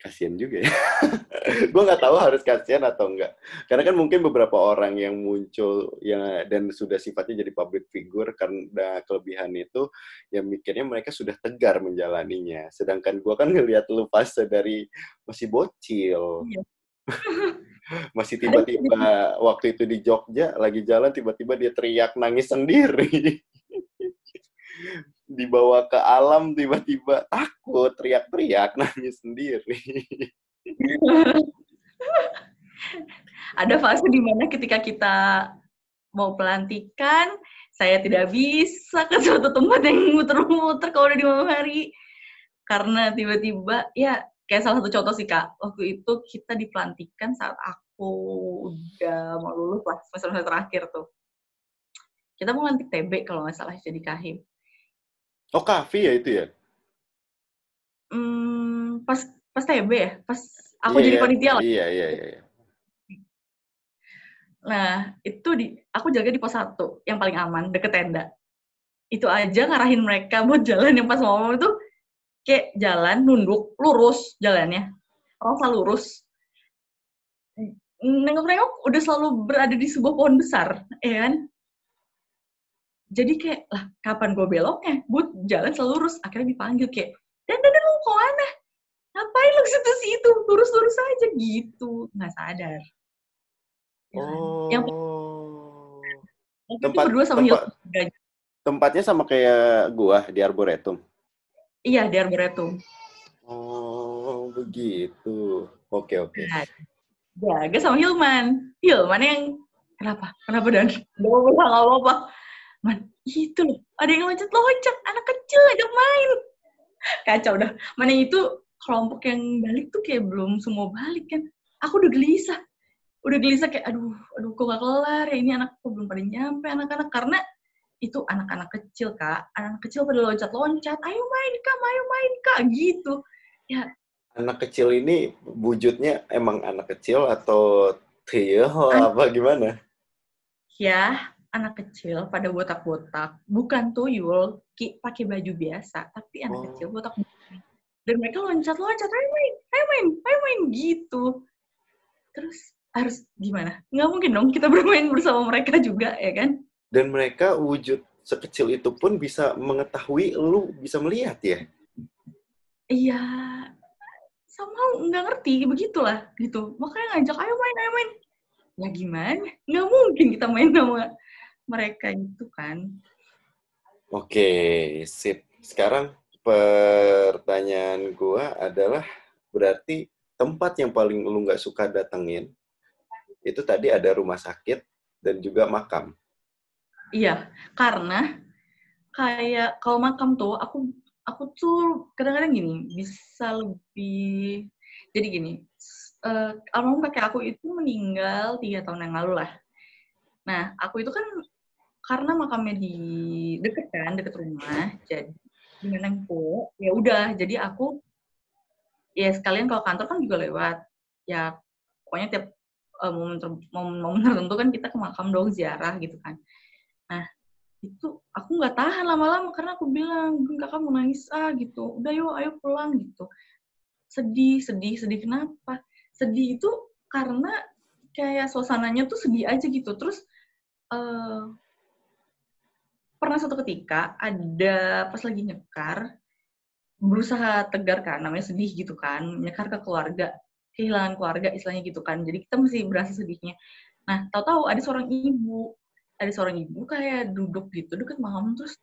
Kasian juga ya. gue nggak tahu harus kasihan atau enggak. Karena kan mungkin beberapa orang yang muncul yang dan sudah sifatnya jadi public figure karena kelebihan itu, yang mikirnya mereka sudah tegar menjalaninya. Sedangkan gue kan ngelihat lu fase dari masih bocil. Iya. masih tiba-tiba waktu itu di Jogja lagi jalan tiba-tiba dia teriak nangis sendiri. dibawa ke alam tiba-tiba takut teriak-teriak nangis sendiri. ada fase di mana ketika kita mau pelantikan saya tidak bisa ke suatu tempat yang muter-muter kalau udah di malam hari. Karena tiba-tiba ya kayak salah satu contoh sih kak. Waktu itu kita dipelantikan saat aku udah mau lulus lah semester semester terakhir tuh. Kita mau lantik TB kalau nggak salah jadi kahim Oh kafe ya itu ya? hmm, pas pas TB ya pas aku Iya, jadi iya. panitia lah Iya iya iya. Nah, itu di aku jaga di pos 1, yang paling aman, deket tenda. Itu aja ngarahin mereka buat jalan yang pas mau itu kayak jalan nunduk, lurus jalannya. Rasa lurus. Nengok-nengok udah selalu berada di sebuah pohon besar, ya kan? Jadi kayak, lah kapan gue beloknya? Gue jalan selalu lurus. Akhirnya dipanggil kayak, dan dan lu ke mana? Ngapain lu ke situ-situ? Lurus-lurus aja gitu. Nggak sadar. Ya? Oh. Yang Tempat- berdua sama tempat- Hilda. Tempatnya sama kayak gua di Arboretum. Iya, di Arboretum. Oh begitu. Oke oke. Nah, jaga sama Hilman. Hilman yang kenapa? Kenapa dan? Gak apa-apa, gak apa-apa. Man, itu loh. Ada yang loncat-loncat. Anak kecil ajak main. Kacau dah. Mana itu kelompok yang balik tuh kayak belum semua balik kan. Aku udah gelisah. Udah gelisah kayak, aduh, aduh kok gak kelar ya. Ini anak kok belum pada nyampe anak-anak. Karena itu anak-anak kecil, Kak. Anak kecil pada loncat-loncat. Ayo main, Kak. Ayo main, Kak. Gitu. Anak kecil ini wujudnya emang anak kecil atau tuyul apa gimana? ya anak kecil pada botak-botak. Bukan tuyul ki pakai baju biasa tapi anak Oh. kecil botak dan mereka loncat-loncat ayo main ayo main ayo main gitu. Terus harus gimana? Nggak mungkin dong kita bermain bersama mereka juga ya kan? Dan mereka wujud sekecil itu pun bisa mengetahui lu bisa melihat ya. iya. Sama nggak ngerti begitulah gitu. Makanya ngajak ayo main ayo main ya gimana? Nggak mungkin kita main sama mereka itu kan Oke, sip. Sekarang pertanyaan gua adalah berarti tempat yang paling lu nggak suka datengin itu tadi ada rumah sakit dan juga makam. Iya, karena kayak kalau makam tuh aku aku tuh kadang-kadang gini bisa lebih jadi gini eh almarhum kakek aku itu meninggal tiga tahun yang lalu lah. Nah aku itu kan karena makamnya di deket kan, deket rumah, jadi dengan Nengpo, ya udah, jadi aku ya sekalian kalau kantor kan juga lewat. Ya pokoknya tiap uh, momen, ter- momen momen tertentu kan kita ke makam dong ziarah gitu kan. Nah itu aku nggak tahan lama-lama karena aku bilang kakak mau nangis ah gitu. Udah yuk ayo pulang gitu. Sedih sedih sedih. Kenapa? Sedih itu karena kayak suasananya tuh sedih aja gitu. Terus uh, pernah suatu ketika ada pas lagi nyekar berusaha tegar kan namanya sedih gitu kan nyekar ke keluarga kehilangan keluarga istilahnya gitu kan jadi kita masih berasa sedihnya. Nah tahu-tahu ada seorang ibu ada seorang ibu kayak duduk gitu deket makam terus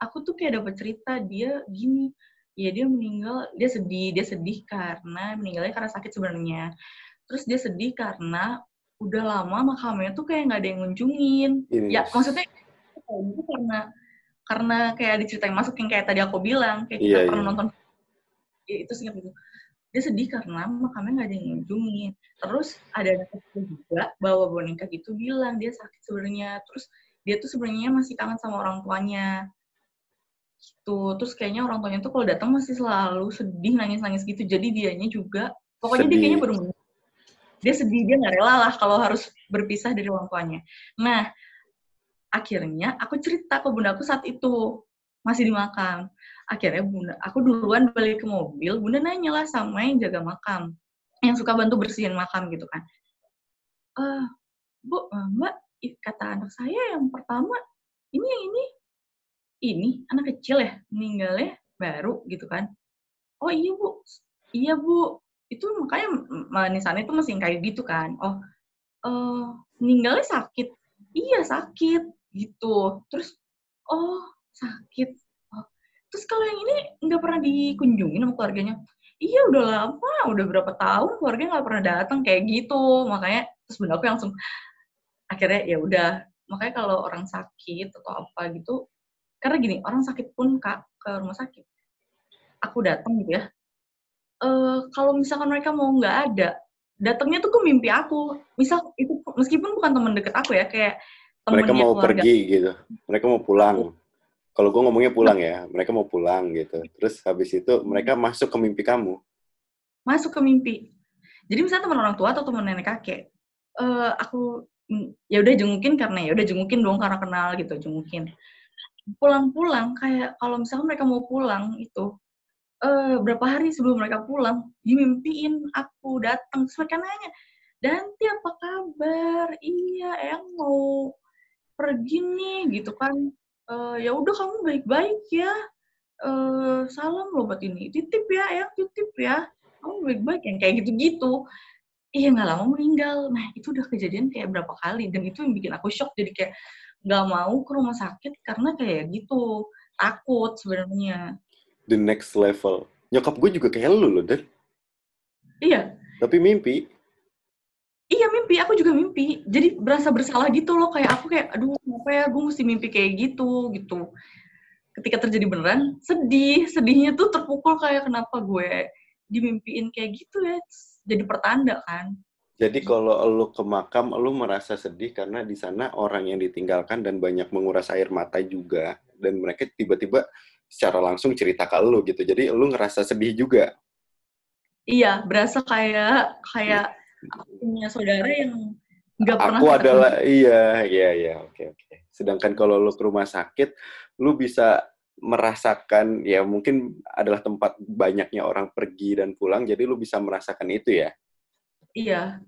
aku tuh kayak dapat cerita dia gini ya dia meninggal dia sedih dia sedih karena meninggalnya karena sakit sebenarnya. Terus dia sedih karena udah lama makamnya tuh kayak nggak ada yang ngunjungin. Ini. ya maksudnya itu karena karena kayak diceritain masuk yang kayak tadi aku bilang kayak kita Iya, pernah iya. nonton ya, itu singkat itu dia sedih karena makamnya nggak ada yang ngunjungin. Terus ada anak kecil juga bawa boneka gitu bilang dia sakit sebenarnya. Terus dia tuh sebenarnya masih kangen sama orang tuanya. Gitu. Terus kayaknya orang tuanya tuh kalau datang masih selalu sedih nangis nangis gitu. Jadi dianya juga pokoknya dia Sedih. kayaknya baru dia sedih dia nggak rela lah kalau harus berpisah dari orang tuanya. Nah akhirnya aku cerita ke bundaku saat itu masih di makam. Akhirnya bunda aku duluan balik ke mobil bunda nanya lah sama yang jaga makam yang suka bantu bersihin makam gitu kan. Eh bu eh, mbak kata anak saya yang pertama ini yang ini ini anak kecil ya meninggalnya baru gitu kan. Oh iya bu iya bu. Itu makanya manisannya itu masih kayak gitu kan. Oh eh meninggalnya sakit. Iya sakit gitu. Terus oh sakit. Oh. terus kalau yang ini nggak pernah dikunjungi sama keluarganya. Iya udah lama udah berapa tahun keluarganya nggak pernah datang kayak gitu. Makanya terus bunda aku langsung akhirnya ya udah. Makanya kalau orang sakit atau apa gitu karena gini orang sakit pun kak ke rumah sakit. Aku datang gitu ya. Eh kalau misalkan mereka mau nggak ada datangnya tuh ke mimpi aku. Misal itu meskipun bukan teman deket aku ya kayak mereka mau keluarga. pergi gitu. Mereka mau pulang. Kalau gue ngomongnya pulang ya mereka mau pulang gitu. Terus habis itu mereka masuk ke mimpi kamu. Masuk ke mimpi. Jadi misalnya teman orang tua atau teman nenek kakek eh aku mm, ya udah jengukin karena ya udah jengukin dong karena kenal gitu jengukin. Pulang-pulang kayak kalau misalkan mereka mau pulang itu eh berapa hari sebelum mereka pulang dimimpiin aku datang terus mereka nanya Danti apa kabar? Iya yang mau pergi nih gitu kan. Eh ya udah kamu baik-baik ya. Eh salam loh buat ini. Titip ya ya titip ya. Kamu baik-baik yang kayak gitu-gitu. Iya nggak lama meninggal. Nah itu udah kejadian kayak berapa kali dan itu yang bikin aku shock. Jadi kayak nggak mau ke rumah sakit karena kayak gitu takut sebenarnya. The next level. Nyokap gue juga kayak lu loh dan iya. Tapi mimpi iya mimpi. Aku juga mimpi. Jadi berasa bersalah gitu loh. Kayak aku kayak aduh kenapa ya? Gue mesti mimpi kayak gitu gitu. Ketika terjadi beneran sedih. Sedihnya tuh terpukul kayak kenapa gue dimimpiin kayak gitu ya? Jadi pertanda kan. Jadi kalau lu ke makam lu merasa sedih karena di sana orang yang ditinggalkan dan banyak menguras air mata juga. Dan mereka tiba-tiba secara langsung cerita ke lu gitu. Jadi lu ngerasa sedih juga. Iya berasa kayak kayak aku punya saudara yang nggak pernah aku adalah iya iya iya oke oke. Sedangkan kalau lu ke rumah sakit lu bisa merasakan ya mungkin adalah tempat banyaknya orang pergi dan pulang jadi lu bisa merasakan itu ya? Iya.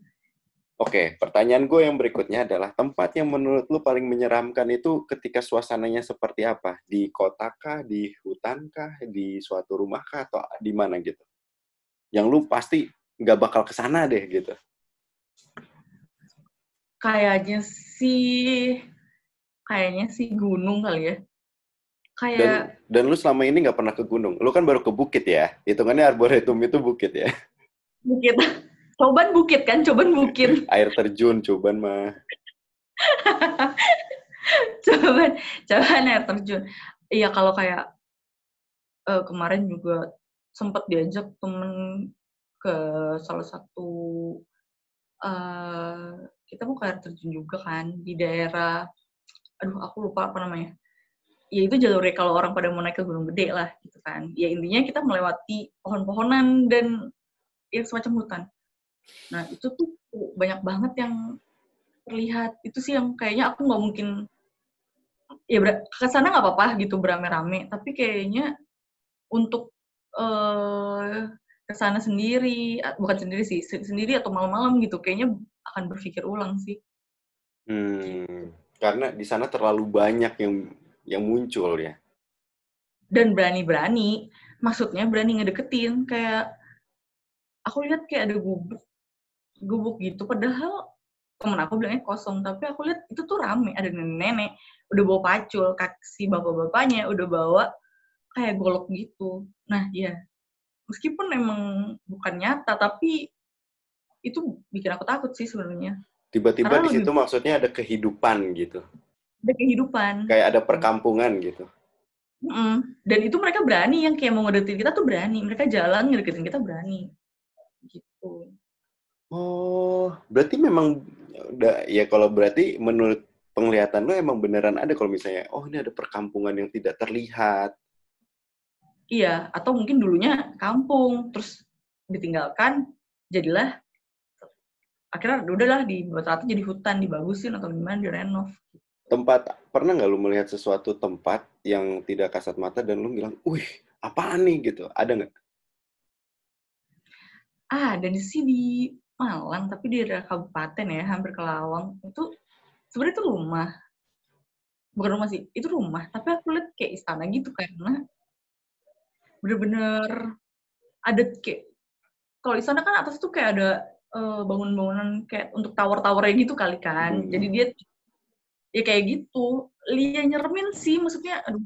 Oke, pertanyaan gue yang berikutnya adalah tempat yang menurut lu paling menyeramkan itu ketika suasananya seperti apa? Di kota kah, di hutan kah, di suatu rumah kah, atau di mana gitu? Yang lu pasti nggak bakal ke sana deh gitu. kayaknya sih kayaknya sih gunung kali ya kayak Dan dan lu selama ini nggak pernah ke gunung. Lu kan baru ke bukit ya. Hitungannya arboretum itu bukit ya. bukit coban bukit kan coban bukit Air terjun coban mah. coban coban air terjun iya kalau kayak eh, kemarin juga sempat diajak temen ke salah satu eh kita mau ke air terjun juga kan di daerah aduh aku lupa apa namanya. Ya itu jalurnya kalau orang pada mau naik ke gunung gede lah gitu kan. Ya intinya kita melewati pohon-pohonan dan ya semacam hutan. Nah itu tuh banyak banget yang terlihat. Itu sih yang kayaknya aku nggak mungkin ya ke sana nggak apa-apa gitu berame-rame tapi kayaknya untuk uh, sana sendiri bukan sendiri sih sendiri atau malam-malam gitu kayaknya akan berpikir ulang sih. Hmm, karena di sana terlalu banyak yang yang muncul ya. Dan berani-berani, maksudnya berani ngedeketin kayak aku lihat kayak ada gubuk gubuk gitu padahal temen aku bilangnya kosong tapi aku lihat itu tuh rame ada nenek-nenek udah bawa pacul kaksi bapak-bapaknya udah bawa kayak golok gitu. Nah ya meskipun emang bukan nyata tapi itu bikin aku takut sih sebenarnya tiba-tiba di situ maksudnya ada kehidupan gitu ada kehidupan. Kayak ada perkampungan gitu. Mm. Dan itu mereka berani yang kayak mau ngedeketin kita tuh berani. Mereka jalan ngedeketin kita berani. Gitu. Oh, berarti memang udah ya kalau berarti menurut penglihatan lo emang beneran ada kalau misalnya oh ini ada perkampungan yang tidak terlihat. Iya, atau mungkin dulunya kampung terus ditinggalkan jadilah akhirnya udahlah dibuat rata jadi hutan dibagusin atau gimana direnov tempat pernah nggak lu melihat sesuatu tempat yang tidak kasat mata dan lu bilang, wih apaan nih gitu, ada nggak? Ah, dan sih di Malang, tapi di daerah kabupaten ya, hampir ke Lawang. Itu sebenarnya itu rumah. Bukan rumah sih, itu rumah. Tapi aku lihat kayak istana gitu karena bener-bener ada kayak kalau di sana kan atas tuh kayak ada uh, bangunan-bangunan kayak untuk tower-towernya gitu kali kan. Hmm. Jadi dia ya kayak gitu Lia nyeremin sih maksudnya aduh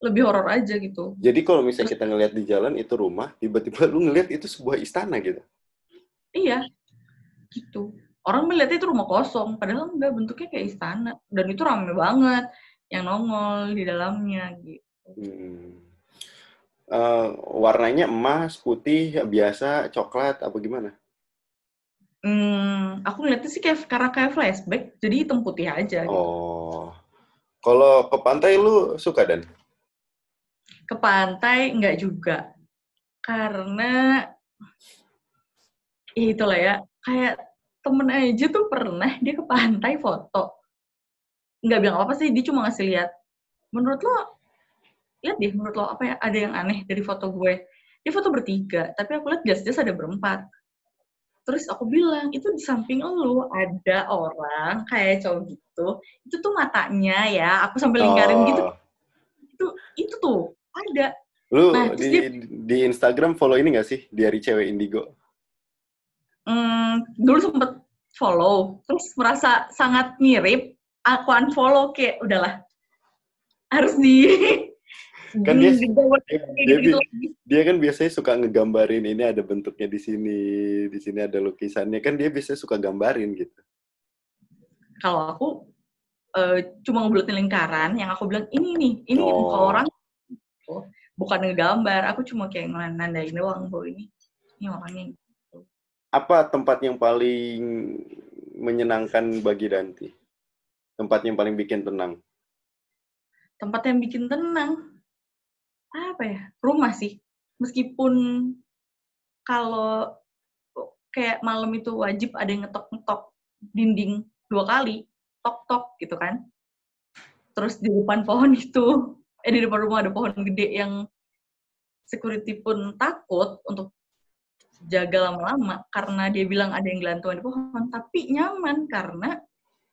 lebih horor aja gitu jadi kalau misalnya kita ngelihat di jalan itu rumah tiba-tiba lu ngelihat itu sebuah istana gitu iya gitu orang melihat itu rumah kosong padahal enggak bentuknya kayak istana dan itu ramai banget yang nongol di dalamnya gitu hmm. Uh, warnanya emas putih biasa coklat apa gimana Hmm, aku ngeliatnya sih kayak karena kayak flashback, jadi hitam putih aja. Gitu. Oh, kalau ke pantai lu suka dan? Ke pantai nggak juga, karena ya itulah ya, kayak temen aja tuh pernah dia ke pantai foto, nggak bilang apa sih, dia cuma ngasih lihat. Menurut lo, lihat deh, menurut lo apa ya, ada yang aneh dari foto gue. Dia foto bertiga, tapi aku lihat jelas-jelas ada berempat Terus aku bilang, itu di samping lu ada orang kayak cowok gitu. Itu tuh matanya ya, aku sambil lingkarin gitu. oh. gitu. Itu itu tuh ada. Lu nah, di, dia, di Instagram follow ini gak sih? Diari Cewek Indigo. Hmm, dulu sempet follow, terus merasa sangat mirip, aku unfollow kayak udahlah. Harus di kan dia, dia, dia, gitu dia kan biasanya suka ngegambarin ini ada bentuknya di sini, di sini ada lukisannya. Kan dia biasanya suka gambarin gitu. Kalau aku uh, cuma ngebulatin lingkaran, yang aku bilang ini nih, ini oh. muka orang. Oh, bukan ngegambar, aku cuma kayak nandain doang bahwa ini ini orangnya. Gitu. Apa tempat yang paling menyenangkan bagi Danti? Tempat yang paling bikin tenang? Tempat yang bikin tenang? Apa ya? Rumah sih. Meskipun kalau kayak malam itu wajib ada yang ngetok-ngetok dinding dua kali tok-tok gitu kan. Terus di depan pohon itu eh di depan rumah ada pohon gede yang security pun takut untuk jaga lama-lama karena dia bilang ada yang gelantungan di pohon. Tapi nyaman karena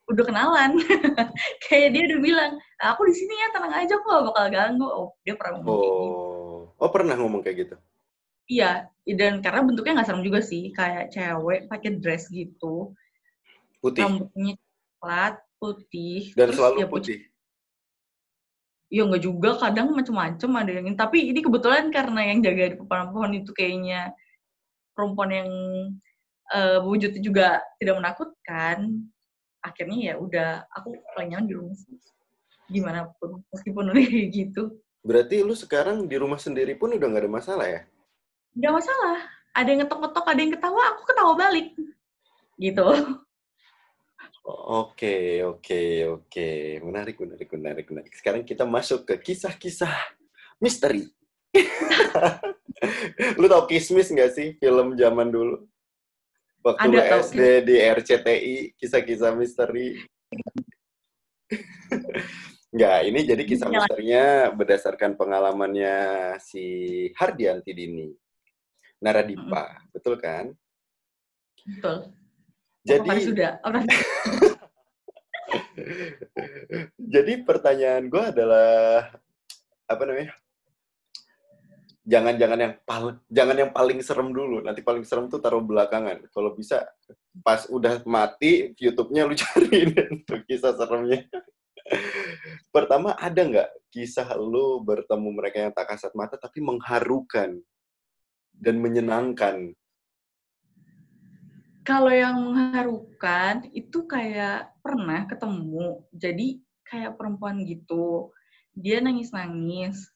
udah kenalan. Kayak dia udah bilang aku di sini ya tenang aja kok gak bakal ganggu. Oh dia pernah ngomong oh. kayak gitu. Oh. Pernah ngomong kayak gitu? Iya dan karena bentuknya nggak serem juga sih kayak cewek pakai dress gitu. Putih? Rambutnya coklat putih dan terus selalu ya, putih? Ya nggak juga, kadang macem-macem ada yang tapi ini kebetulan karena yang jaga di pohon-pohon itu kayaknya perempuan yang uh, wujudnya juga tidak menakutkan akhirnya ya udah aku paling nyaman di rumah gimana pun meskipun udah kayak gitu berarti lu sekarang di rumah sendiri pun udah nggak ada masalah ya nggak masalah ada yang ngetok-ngetok ada yang ketawa aku ketawa balik gitu Oke, oke, oke. Menarik, menarik, menarik, menarik. Sekarang kita masuk ke kisah-kisah misteri. Lu tau Kismis nggak sih film zaman dulu? Waktu Ada, lu tau, SD di RCTI, kisah-kisah misteri. Nggak, ini jadi kisah Iya. misterinya berdasarkan pengalamannya si Hardianti Dini. Naradipa, betul kan? Betul. Jadi, sudah? Apa jadi pertanyaan gue adalah apa namanya? Jangan-jangan yang paling jangan yang paling serem dulu. Nanti paling serem tuh taruh belakangan. Kalau bisa pas udah mati YouTube-nya lu cariin untuk kisah seremnya. Pertama ada nggak kisah lu bertemu mereka yang tak kasat mata tapi mengharukan dan menyenangkan? Kalau yang mengharukan itu kayak pernah ketemu. Jadi kayak perempuan gitu. Dia nangis-nangis.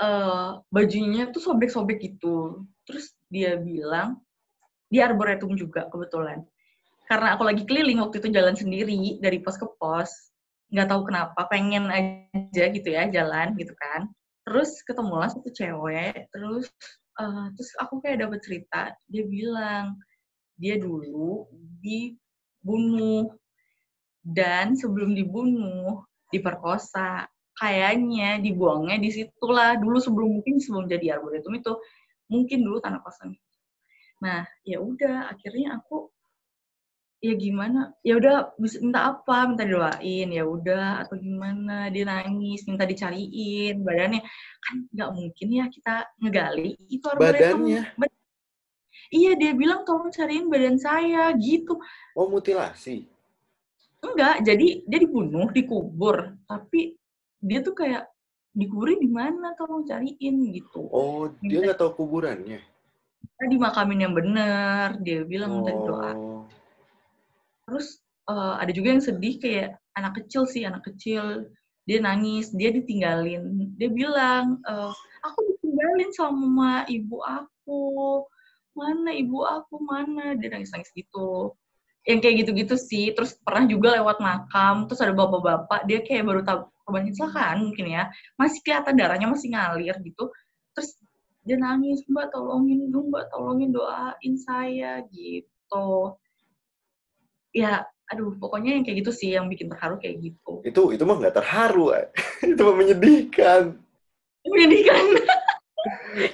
Eh, bajunya tuh sobek-sobek gitu. Terus dia bilang di arboretum juga kebetulan. Karena aku lagi keliling waktu itu jalan sendiri dari pos ke pos. Nggak tahu kenapa, pengen aja gitu ya jalan gitu kan. Terus ketemulah satu cewek. Terus eh, terus aku kayak dapet cerita. Dia bilang dia dulu dibunuh dan sebelum dibunuh diperkosa kayaknya dibuangnya di situlah dulu sebelum mungkin sebelum jadi arboretum itu mungkin dulu tanah kosong nah ya udah akhirnya aku ya gimana ya udah bisa minta apa minta doain ya udah atau gimana dia nangis minta dicariin badannya kan nggak mungkin ya kita ngegali itu arboretum Badannya? Iya, dia bilang tolong cariin badan saya, gitu. Oh, mutilasi. Enggak, jadi dia dibunuh, dikubur. Tapi dia tuh kayak, dikuburin di mana, tolong cariin, gitu. Oh, dia nggak tahu kuburannya. di makamin yang bener, dia bilang minta doa. Oh, Terus eh, ada juga yang sedih kayak anak kecil sih, anak kecil. Dia nangis, dia ditinggalin. Dia bilang, eh, aku ditinggalin sama ibu aku. Mana ibu aku, mana? Dia nangis-nangis gitu. Yang kayak gitu-gitu sih. Terus pernah juga lewat makam, terus ada bapak-bapak, dia kayak baru tahu korban kecelakaan mungkin ya. Masih kelihatan darahnya masih ngalir gitu. Terus dia nangis, mbak tolongin dong, mbak tolongin doain saya gitu ya aduh pokoknya yang kayak gitu sih yang bikin terharu kayak gitu itu itu mah nggak terharu, ay. itu mah menyedihkan. menyedihkan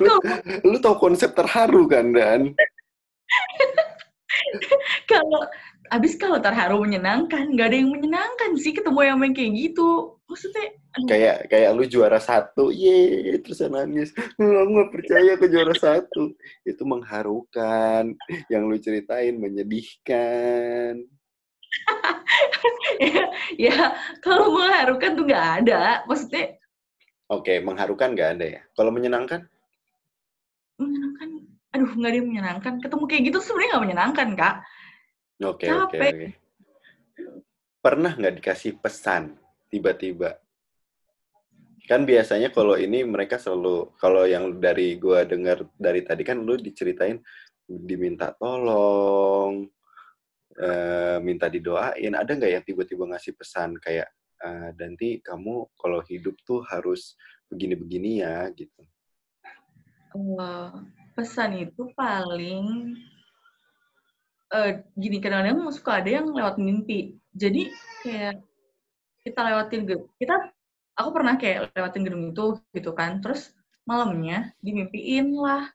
Lu, lu tahu konsep terharu kan, Dan? kalau abis kalau terharu menyenangkan nggak ada yang menyenangkan sih ketemu yang main kayak gitu maksudnya aduh, Kayak kayak lu juara satu, ye, terus nangis. "Hmm, Aku nggak percaya ke juara satu. Itu mengharukan. Yang lu ceritain menyedihkan. ya, ya kalau mengharukan tuh nggak ada maksudnya Oke, mengharukan nggak ada ya. Kalau menyenangkan? menyenangkan aduh nggak ada yang menyenangkan ketemu kayak gitu sebenarnya nggak menyenangkan kak Oke, oke, oke. Pernah nggak dikasih pesan tiba-tiba? Kan biasanya kalau ini mereka selalu, kalau yang dari gua dengar dari tadi kan lu diceritain diminta tolong, eh, minta didoain. Ada nggak yang tiba-tiba ngasih pesan kayak, eh, Danti kamu kalau hidup tuh harus begini-begini ya gitu. Pesan itu paling eh, gini kadang-kadang suka ada yang lewat mimpi. Jadi kayak kita lewatin kita aku pernah kayak lewatin gedung itu gitu kan. Terus malamnya dimimpiin lah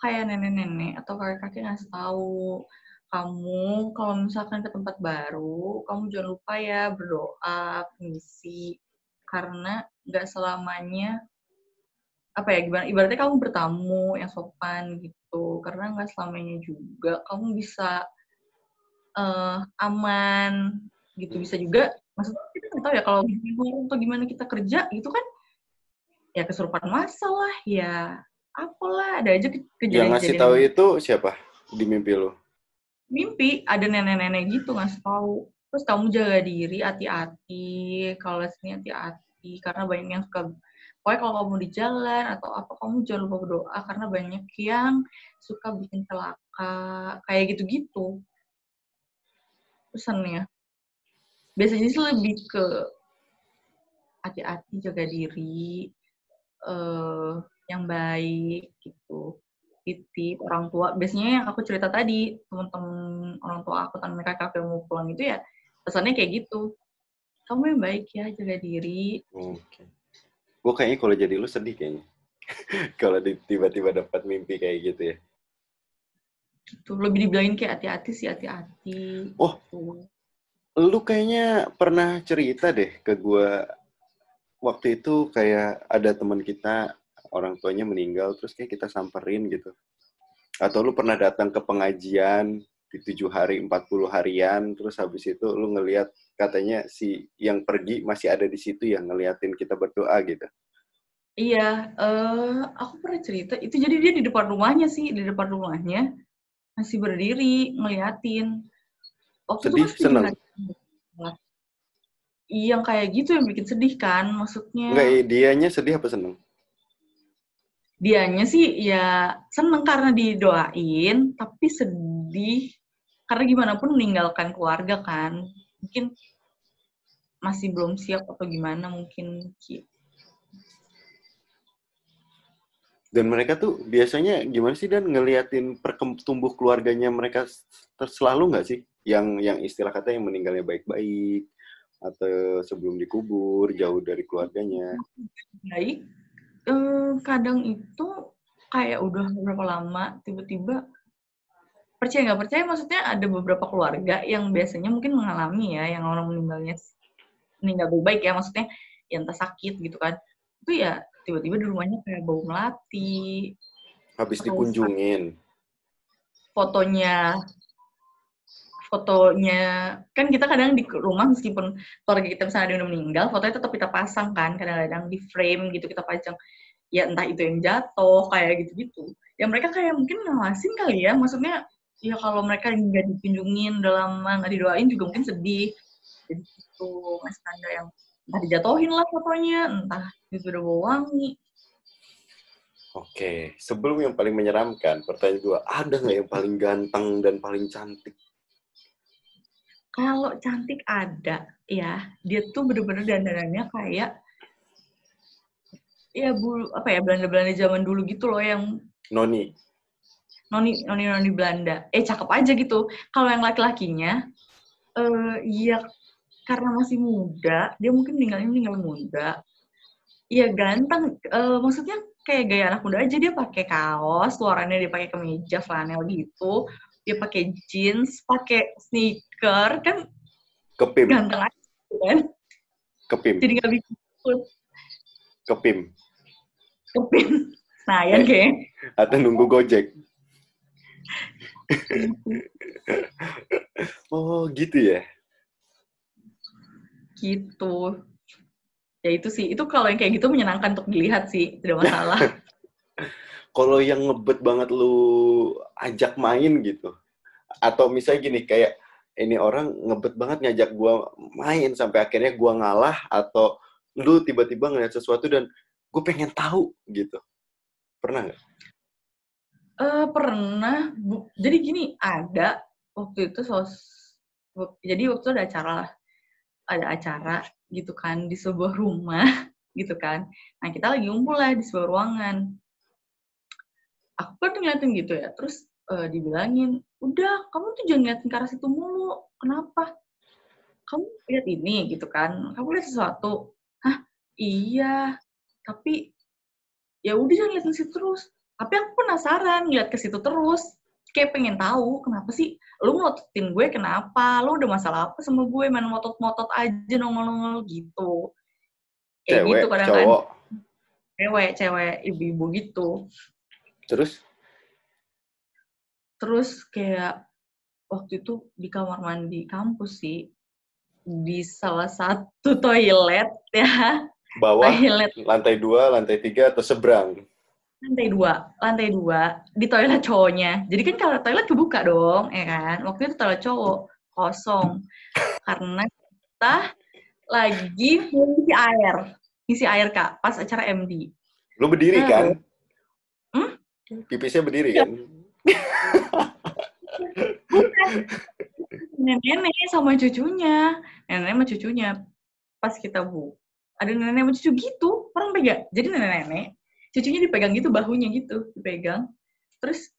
kayak nenek-nenek atau kakek-kakek ngasih tahu kamu kalau misalkan ke tempat baru kamu jangan lupa ya berdoa misi karena nggak selamanya apa ya gimana ibaratnya kamu bertamu yang sopan gitu karena nggak selamanya juga kamu bisa eh, aman gitu. Bisa juga maksudnya kita nggak tahu ya kalau atau gimana kita kerja gitu kan ya kesurupan masalah ya apalah ada aja ke- Yang kejadian ngasih tahu itu siapa di mimpi lu? mimpi ada nenek-nenek gitu ngasih tahu. Terus kamu jaga diri hati-hati. Kalau sini hati-hati karena banyak yang suka pokoknya kalau kamu di jalan atau apa kamu jangan lupa berdoa karena banyak yang suka bikin celaka kayak gitu-gitu. Pesannya biasanya sih lebih ke hati-hati jaga diri eh yang baik gitu. Titip orang tua. Biasanya yang aku cerita tadi teman-teman orang tua aku tentang mereka kafe mau pulang itu ya pesannya kayak gitu. Kamu yang baik ya jaga diri. Oke. Gue kayaknya kalau jadi lu sedih kayaknya. kalau tiba-tiba dapat mimpi kayak gitu ya. gitu lebih dibilangin kayak hati-hati sih hati-hati Oh. Lu kayaknya pernah cerita deh ke gua waktu itu kayak ada teman kita orang tuanya meninggal terus kayak kita samperin gitu. Atau lu pernah datang ke pengajian di tujuh hari 40 harian terus habis itu lu ngelihat katanya si yang pergi masih ada di situ yang ngeliatin kita berdoa gitu. Iya, eh aku pernah cerita itu jadi dia di depan rumahnya sih, di depan rumahnya masih berdiri ngeliatin. Waktu Sedih, itu seneng? Nah, Yang kayak gitu yang bikin sedih kan, maksudnya Enggak, dianya sedih apa seneng? dianya sih ya seneng karena didoain, tapi sedih karena gimana pun meninggalkan keluarga kan, mungkin masih belum siap atau gimana mungkin gitu. Dan mereka tuh biasanya gimana sih dan ngeliatin pertumbuh keluarganya mereka s- ter- selalu nggak sih? Yang yang istilah kata yang meninggalnya baik-baik atau sebelum dikubur jauh dari keluarganya. baik eh, kadang itu kayak udah beberapa lama tiba-tiba percaya nggak percaya maksudnya ada beberapa keluarga yang biasanya mungkin mengalami ya yang orang meninggalnya meninggal baik ya maksudnya yang entah sakit gitu kan. Itu ya tiba-tiba di rumahnya kayak bau melati. Habis dikunjungin. fotonya fotonya kan kita kadang di rumah meskipun keluarga kita misalnya ada yang udah meninggal fotonya tetap kita pasang kan kadang-kadang di frame gitu kita pajang. Ya entah itu yang jatuh kayak gitu-gitu. Ya mereka kayak mungkin ngawasin kali ya maksudnya ya kalau mereka nggak dikunjungin udah lama nggak didoain juga mungkin sedih. jadi itu mas tanda yang entah dijatuhin lah fotonya entah udah bau wangi Oke, sebelum yang paling menyeramkan, pertanyaan dua, ada nggak yang paling ganteng dan paling cantik? kalau cantik ada ya dia tuh bener-bener dandanannya kayak ya bulu apa ya Belanda-Belanda zaman dulu gitu loh yang Noni. noni noni noni Belanda eh cakep aja gitu kalau yang laki-lakinya eh ya karena masih muda dia mungkin meninggalnya meninggal muda. Iya ganteng Eh, maksudnya kayak gaya anak muda aja dia pakai kaos luarannya dia pakai kemeja flanel gitu dia pakai jeans pakai sneaker kan Kepim, ganteng aja kan. Kepim, jadi nggak bikin takut kepim. kepin Senayan kayak Atau nunggu gojek. Oh, gitu ya? Gitu. Ya itu sih. Itu kalau yang kayak gitu menyenangkan untuk dilihat sih. Tidak masalah. Kalau yang ngebet banget lu ajak main gitu. Atau misalnya gini kayak ini orang ngebet banget ngajak gua main sampai akhirnya gua ngalah atau lu tiba-tiba ngeliat sesuatu dan gue pengen tahu gitu. Pernah nggak? Eh pernah. Bu- jadi gini ada waktu itu sos jadi waktu itu ada acara lah ada acara gitu kan di sebuah rumah gitu kan. Nah kita lagi ngumpul lah di sebuah ruangan. Aku kan ngeliatin gitu ya terus eh, dibilangin udah kamu tuh jangan ngeliatin ke arah situ mulu. Kenapa? Kamu lihat ini gitu kan. Kamu lihat sesuatu. Hah? Iya. Tapi ya udah jangan liatin situ terus. Tapi aku penasaran ngeliat ke situ terus kayak pengen tahu kenapa sih lu ngototin gue kenapa? Lu udah masalah apa sama gue? Main motot-motot aja nongol-nongol gitu. Kayak cewek gitu kadang-kadang. cowok. Cewek cewek ibu-ibu gitu. Terus? Terus kayak waktu itu di kamar mandi kampus sih di salah satu toilet ya. Bawah toilet. lantai dua lantai tiga atau seberang lantai dua lantai dua di toilet cowoknya. Jadi kan kalau toilet kebuka dong ya kan? Waktu itu toilet cowok kosong. Karena kita lagi ngisi air. Ngisi air kak pas acara MD lu berdiri Nah, kan? Hmm? pipisnya berdiri kan? Nenek sama cucunya. Nenek sama cucunya. Pas kita bu, ada nenek sama cucu gitu, orang pegang. Jadi nenek-nenek, cucunya dipegang gitu, bahunya gitu, dipegang. Terus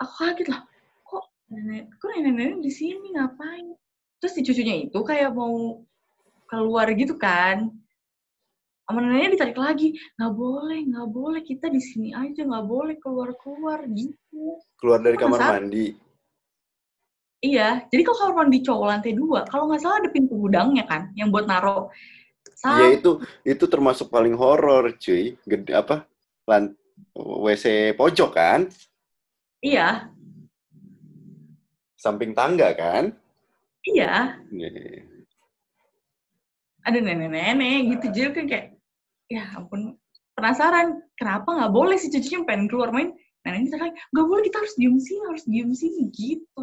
aku kaget lah, kok nenek, kok nenek-nenek di sini ngapain? Terus si cucunya itu kayak mau keluar gitu kan. Sama neneknya ditarik lagi, nggak boleh, nggak boleh, kita di sini aja, nggak boleh keluar-keluar gitu. Keluar dari kamar mandi. Iya, jadi kalau kamar mandi cowok lantai dua, kalau nggak salah ada pintu gudangnya kan, yang buat naro Iya itu itu termasuk paling horor cuy. Gede apa? Lan WC pojok kan? Iya, Samping tangga kan? iya, Nih. ada nenek-nenek gitu jadi kan kayak, ya ampun, penasaran kenapa nggak boleh si cucunya pengen keluar main, neneknya teriak, nggak boleh kita harus diem sini, harus diem sini gitu.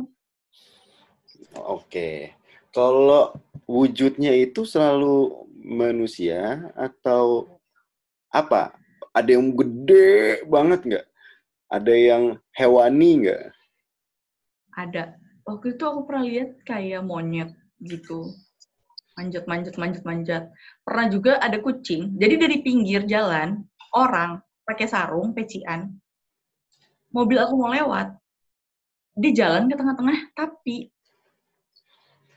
Oke. Kalau wujudnya itu selalu manusia atau apa? Ada yang gede banget nggak? Ada yang hewani nggak? Ada. Waktu itu aku pernah lihat kayak monyet gitu. Manjat, manjat, manjat, manjat. Pernah juga ada kucing. Jadi dari pinggir jalan, orang pakai sarung, pecian. Mobil aku mau lewat. Di jalan ke tengah-tengah, tapi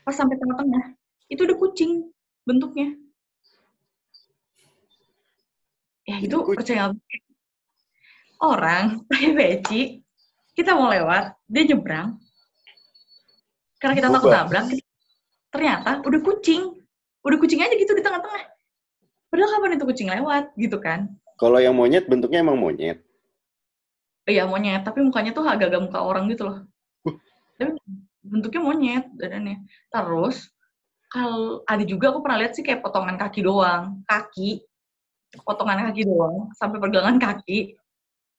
pas sampai tengah-tengah, itu ada kucing bentuknya. Ya itu Kucing. percaya? Orang pakai peci, kita mau lewat, dia nyebrang. Karena kita takut nabrak, ternyata udah kucing. Udah kucing aja gitu di tengah-tengah. Padahal kapan itu kucing lewat, gitu kan. Kalau yang monyet bentuknya emang monyet. Iya monyet, tapi mukanya tuh agak-agak muka orang gitu loh. Tapi bentuknya monyet badannya. Terus kalau ada juga aku pernah lihat sih kayak potongan kaki doang, kaki, potongan kaki doang sampai pergelangan kaki,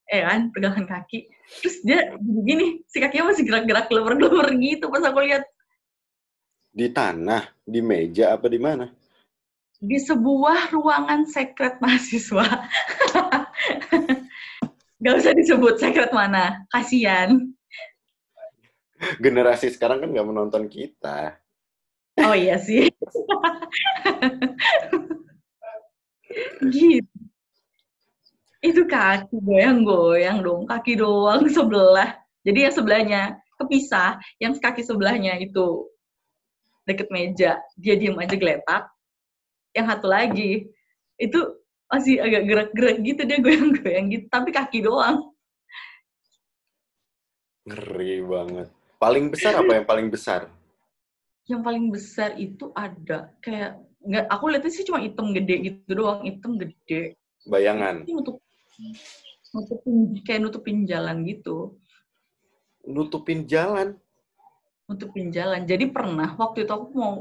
eh kan pergelangan kaki. Terus dia gini, si kakinya masih gerak-gerak lebar-lebar gitu pas aku lihat Di tanah, di meja apa di mana? di sebuah ruangan sekret mahasiswa. Gak usah disebut sekret mana, kasihan. Generasi sekarang kan nggak menonton kita. Oh iya sih. gitu. Itu kaki goyang-goyang dong, kaki doang sebelah. Jadi yang sebelahnya kepisah, yang kaki sebelahnya itu deket meja, dia diem aja geletak. Yang satu lagi, itu masih agak gerak-gerak gitu, dia goyang-goyang gitu, tapi kaki doang. Ngeri banget. Paling besar apa yang paling besar? Yang paling besar itu ada, kayak, nggak, aku lihatnya sih cuma hitam gede gitu doang, hitam gede. Bayangan. Ini nutup nutupin kayak nutupin jalan gitu Nutupin jalan. nutupin jalan jadi pernah waktu itu aku mau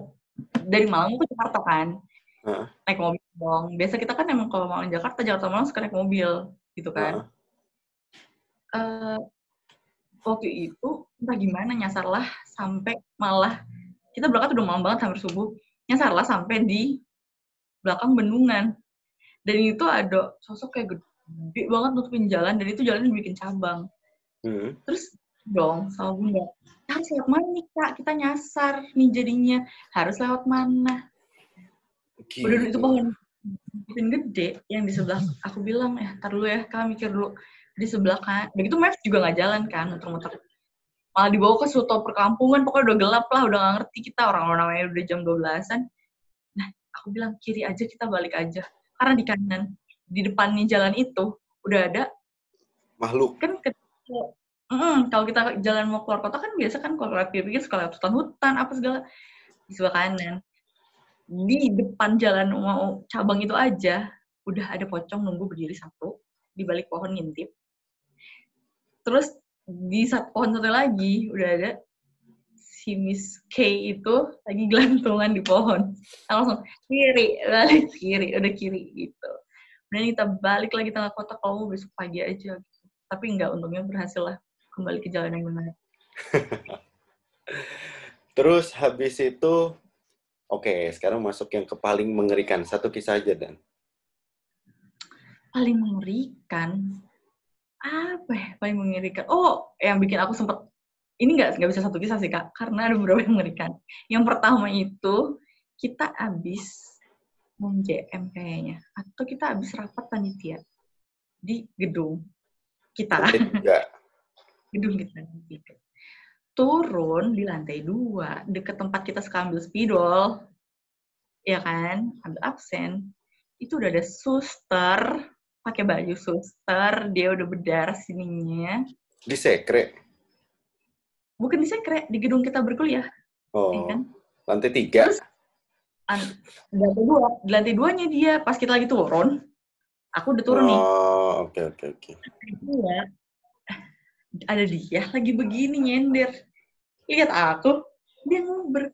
dari Malang ke Jakarta kan Heeh. naik mobil dong biasa kita kan emang kalau Malang Jakarta Jakarta Malang suka naik mobil gitu kan Heeh. Eh, waktu itu entah gimana nyasarlah sampai malah kita berangkat udah malam banget hampir subuh nyasarlah sampai di belakang bendungan. Dan itu ada sosok kayak gede banget nutupin jalan dan itu jalannya dibikin cabang. Hmm. terus dong sama bunda harus lewat mana nih kak? Kita nyasar nih jadinya. Harus lewat mana? Udah Gitu. itu pohon pohon gede yang di sebelah aku bilang ya tar dulu ya kak mikir dulu. Di sebelah kan begitu Maps juga nggak jalan kan muter-muter malah dibawa ke suatu perkampungan pokoknya udah gelap lah udah nggak ngerti kita. Orang-orang namanya udah jam 12-an nah aku bilang kiri aja kita balik aja. Karena di kanan di depannya jalan itu udah ada Makhluk. kan Mm, kalau kita jalan mau keluar kota kan biasa kan kalau lewat pinggir suka lewat hutan-hutan apa segala di sebelah kanan. Di depan jalan mau cabang itu aja udah ada pocong nunggu berdiri satu di balik pohon ngintip. Terus di satu pohon satu lagi udah ada si Miss K itu lagi gelantungan di pohon langsung kiri balik kiri udah kiri gitu dan kita balik lagi tengah kota kalau mau besok pagi aja gitu. tapi enggak untungnya berhasil lah kembali ke jalan yang benar Terus habis itu, oke, sekarang masuk yang ke paling mengerikan. Satu kisah aja, Dan. paling mengerikan apa ya paling mengerikan oh yang bikin aku sempet ini nggak nggak bisa satu kisah sih kak, karena ada beberapa yang mengerikan. Yang pertama itu kita habis JM kayaknya, atau kita habis rapat panitia di gedung kita. Gedung kita tiga. Turun di lantai dua, deket tempat kita suka ambil spidol, ya kan, ambil absen. Itu udah ada suster, pakai baju suster, dia udah berdarah sininya. Di sekre? Bukan di sekre, di gedung kita berkuliah. Oh, ya kan? lantai tiga? Terus, lantai dua, di lantai duanya dia, pas kita lagi turun, aku udah turun nih. Oh, oke oke oke. Dua, ada dia lagi begini nyender. Lihat aku, dia nguber.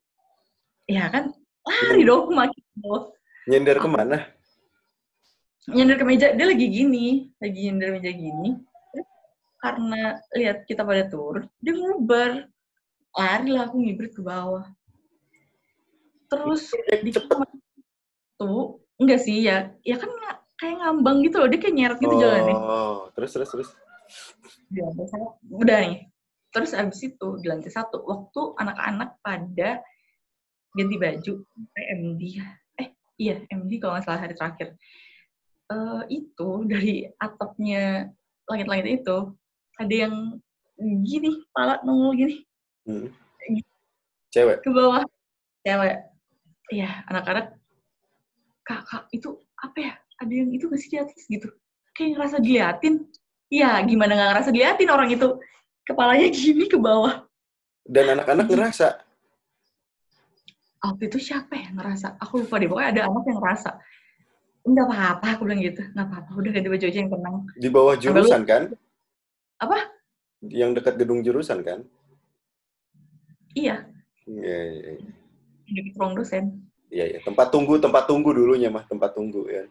Ya kan, lari dong makin. Nyender ke mana? Nyender ke meja, dia lagi gini, lagi nyender meja gini. Terus Karena lihat kita pada turun, dia nguber. Lari lah aku ngibrit ke bawah. Terus di kamar tuh enggak sih ya, ya kan kayak ngambang gitu loh, dia kayak nyeret gitu jalannya. Oh, terus terus terus. di lantai satu udah nih terus abis itu di lantai satu waktu anak-anak pada ganti baju sampai MD eh iya MD kalau nggak salah hari terakhir Eh, itu dari atapnya langit-langit itu ada yang gini kepala nongol gini. Hmm. Cewek. ke bawah. Cewek. Iya anak-anak kak kak itu apa ya? Ada yang itu nggak sih di atas? Gitu. Kayak ngerasa diliatin. Iya gimana nggak ngerasa diliatin orang itu? Kepalanya gini ke bawah. Dan anak-anak ngerasa. waktu itu siapa yang ngerasa? Aku lupa deh pokoknya ada anak yang ngerasa nggak apa-apa aku bilang gitu nggak apa-apa udah ganti baju aja yang tenang Di bawah jurusan kan? Apa? Yang dekat gedung jurusan kan? iya Iya, iya, iya. di ruang dosen Iya, iya. Tempat tunggu, tempat tunggu dulunya mah, tempat tunggu ya.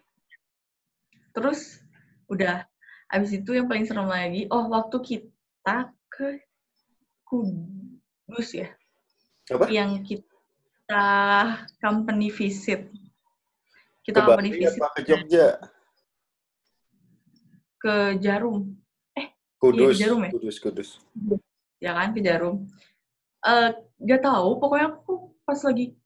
terus udah abis itu yang paling serem lagi oh waktu kita ke Kudus ya Apa? yang kita company visit Ke kita company Bali visit apa ke Jogja? ke Jarum Kudus, Iya, Jarum ya? Kudus, Kudus. ya kan ke Jarum Eh gak tahu pokoknya aku pas lagi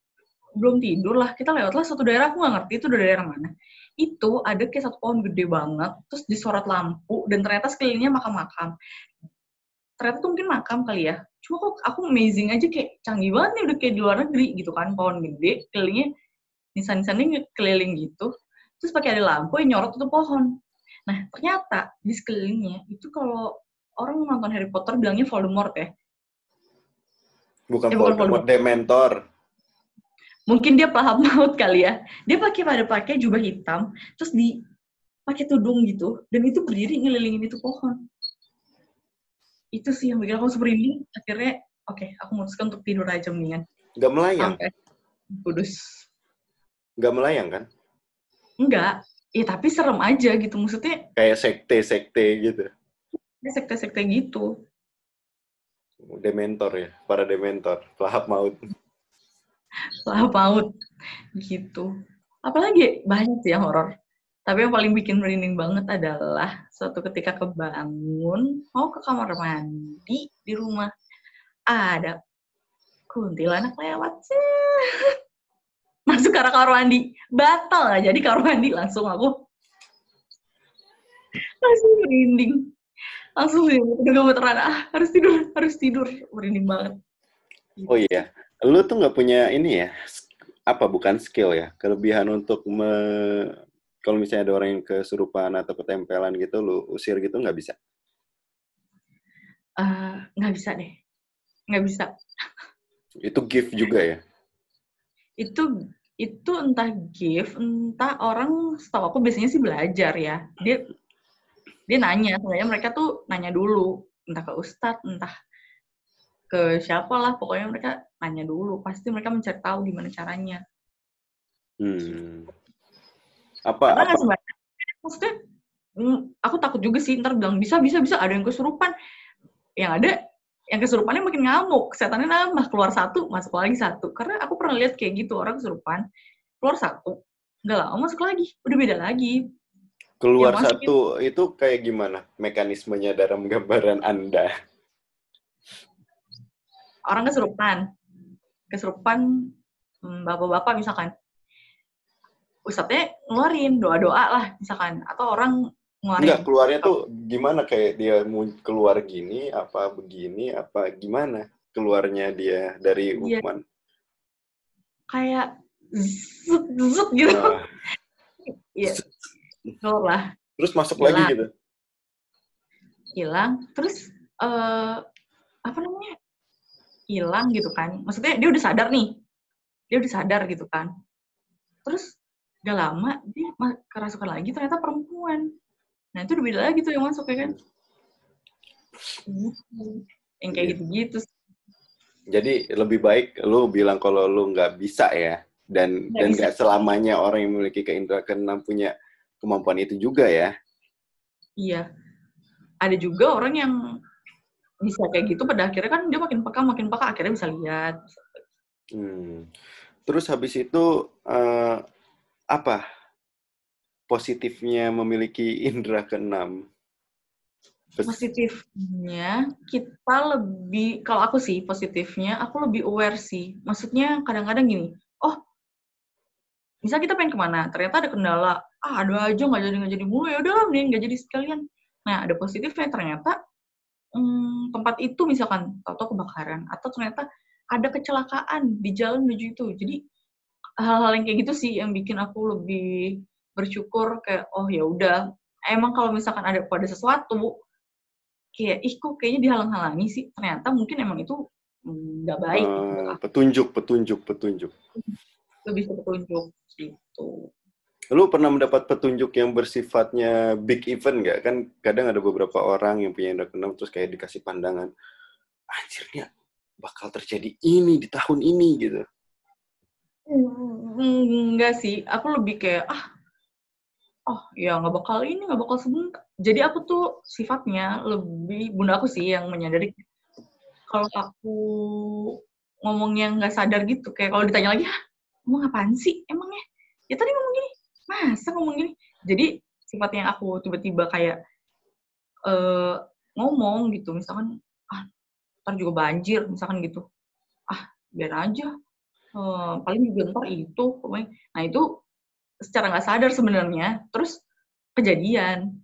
belum tidur lah kita lewat lah satu daerah aku nggak ngerti itu daerah mana itu ada kayak satu pohon gede banget terus disorot lampu dan ternyata sekelilingnya makam-makam ternyata tuh mungkin makam kali ya cuma kok aku amazing aja kayak canggih banget nih udah kayak di luar negeri gitu kan pohon gede kelilingnya nisan-nisannya keliling gitu terus pakai ada lampu yang nyorot itu pohon. Nah ternyata di sekelilingnya itu kalau orang nonton Harry Potter bilangnya Voldemort ya. Bukan Eh, bukan Voldemort, Dementor. mungkin dia paham maut kali ya. Dia pakai pada pakai jubah hitam terus di pakai tudung gitu dan itu berdiri ngelilingin itu pohon. Itu sih yang bikin aku merinding akhirnya oke aku memutuskan untuk tidur aja mendingan. Gak melayang, sampai kudus gak melayang kan? enggak ya tapi serem aja gitu maksudnya Kayak sekte-sekte gitu. ya sekte-sekte gitu Dementor ya, para Dementor, pelahap maut. lah maut gitu apalagi banyak sih yang horor tapi yang paling bikin merinding banget adalah suatu ketika kebangun mau ke kamar mandi di rumah ada kuntilanak lewat Set. Masuk ke arah kamar mandi. Batal nggak jadi kamar mandi langsung aku. Langsung merinding. Langsung udah gemeteran. Ah harus tidur harus tidur. Merinding banget. Oh iya, lu tuh nggak punya ini ya, apa bukan skill ya, kelebihan untuk me, kalau misalnya ada orang yang kesurupan atau ketempelan gitu, lu usir gitu nggak bisa. Eh, nggak bisa deh. Nggak bisa. Itu gift juga ya. Itu itu entah gift entah orang setahu aku biasanya sih belajar ya. Dia dia nanya sebenarnya mereka tuh nanya dulu. Entah ke ustadz entah ke siapa lah pokoknya mereka nanya dulu. Pasti mereka mencari tahu gimana caranya. Hmm. Apa karena apa? maksudnya mm, aku takut juga sih ntar bilang bisa bisa bisa ada yang kesurupan. Yang ada yang kesurupannya makin ngamuk. Setannya nambah keluar satu masuk lagi satu. Karena aku pernah lihat kayak gitu orang kesurupan keluar satu nggak lama masuk lagi. Udah beda lagi. Keluar yang satu itu kayak gimana mekanismenya dalam gambaran Anda? orang kesurupan. Kesurupan hmm, bapak-bapak misalkan. Ustadznya ngeluarin doa-doa lah misalkan. Atau orang ngeluarin Enggak, keluarnya tuh gimana? Kayak dia mau keluar gini, apa begini, apa gimana keluarnya dia dari Iya. hukuman. kayak zut zut gitu. Nah, iya. Keluar lah. Terus masuk Hilang. lagi gitu. hilang. Terus eh apa namanya? Hilang gitu kan. Maksudnya dia udah sadar nih. Dia udah sadar gitu kan. Terus gak lama dia kerasukan lagi ternyata perempuan nah itu udah beda lagi tuh yang masuk ya kan yang kayak Iya. gitu-gitu Jadi lebih baik lu bilang kalau lu nggak bisa ya, dan Nggak dan nggak selamanya orang yang memiliki keindra keenam punya kemampuan itu juga ya. iya ada juga orang yang bisa kayak gitu pada akhirnya kan dia makin peka makin peka akhirnya bisa lihat Hmm. Terus habis itu eh, apa positifnya memiliki indera keenam? Positifnya kita lebih kalau aku sih positifnya aku lebih aware sih. Maksudnya kadang-kadang gini oh misal kita pengen ke mana ternyata ada kendala. Ah ada aja nggak jadi nggak jadi mulu ya udahlah mending nggak jadi sekalian. Nah ada positifnya ternyata hmm, tempat itu misalkan atau kebakaran atau ternyata ada kecelakaan di jalan menuju itu. Jadi hal-hal yang kayak gitu sih yang bikin aku lebih bersyukur kayak oh ya udah emang kalau misalkan ada pada sesuatu kayak ih kok kayaknya dihalang-halangi sih ternyata mungkin emang itu mm, nggak baik eh, petunjuk, petunjuk, petunjuk. lebih ke petunjuk gitu Lu pernah mendapat petunjuk yang bersifatnya big event nggak? Kan kadang ada beberapa orang yang punya indera keenam terus kayak dikasih pandangan, anjirnya bakal terjadi ini di tahun ini gitu. Enggak sih aku lebih kayak ah oh ya nggak bakal ini nggak bakal sebentar. Jadi aku tuh sifatnya lebih bunda aku sih yang menyadari kalau aku ngomongnya nggak sadar gitu kayak kalau ditanya lagi ah ngomong apaan sih emangnya? Ya tadi ngomong gini. Masa ngomong gini? Jadi sifatnya aku tiba-tiba kayak eh ngomong gitu misalkan ah ntar juga banjir misalkan gitu. Ah biar aja Eh, paling juga ntar itu pokoknya. Nah itu secara nggak sadar sebenarnya terus kejadian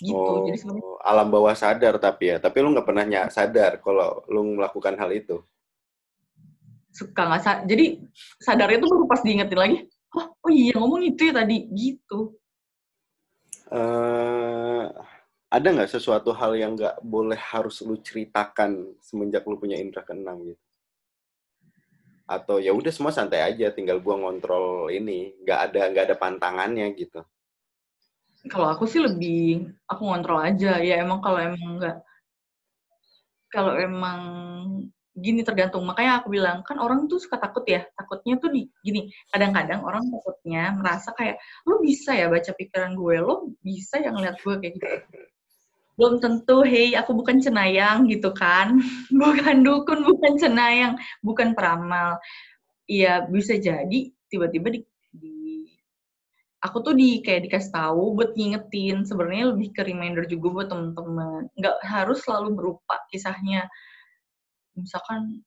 gitu Oh, jadi sebenarnya alam bawah sadar tapi ya. Tapi lu nggak pernah nyak sadar kalau lu melakukan hal itu. suka nggak sadar jadi sadarnya tuh baru pas diingetin lagi oh oh iya ngomong itu ya tadi gitu eh ada nggak sesuatu hal yang nggak boleh harus lu ceritakan semenjak lu punya indera keenam gitu? Atau ya udah semua santai aja, tinggal gua ngontrol ini, nggak ada nggak ada pantangannya gitu. kalau aku sih lebih aku ngontrol aja. Ya emang kalau emang nggak kalau emang gini tergantung. Makanya aku bilang kan orang tuh suka takut ya. Takutnya tuh di gini kadang-kadang orang takutnya merasa kayak lo bisa ya baca pikiran gue? Lo bisa yang ngeliat gue kayak gitu belum tentu hey aku bukan cenayang gitu kan. Bukan dukun bukan cenayang bukan peramal. Iya bisa jadi tiba-tiba di, di aku tuh di kayak dikasih tahu buat ngingetin. Sebenarnya lebih ke reminder juga buat temen-temen. Nggak harus selalu berupa kisahnya. Misalkan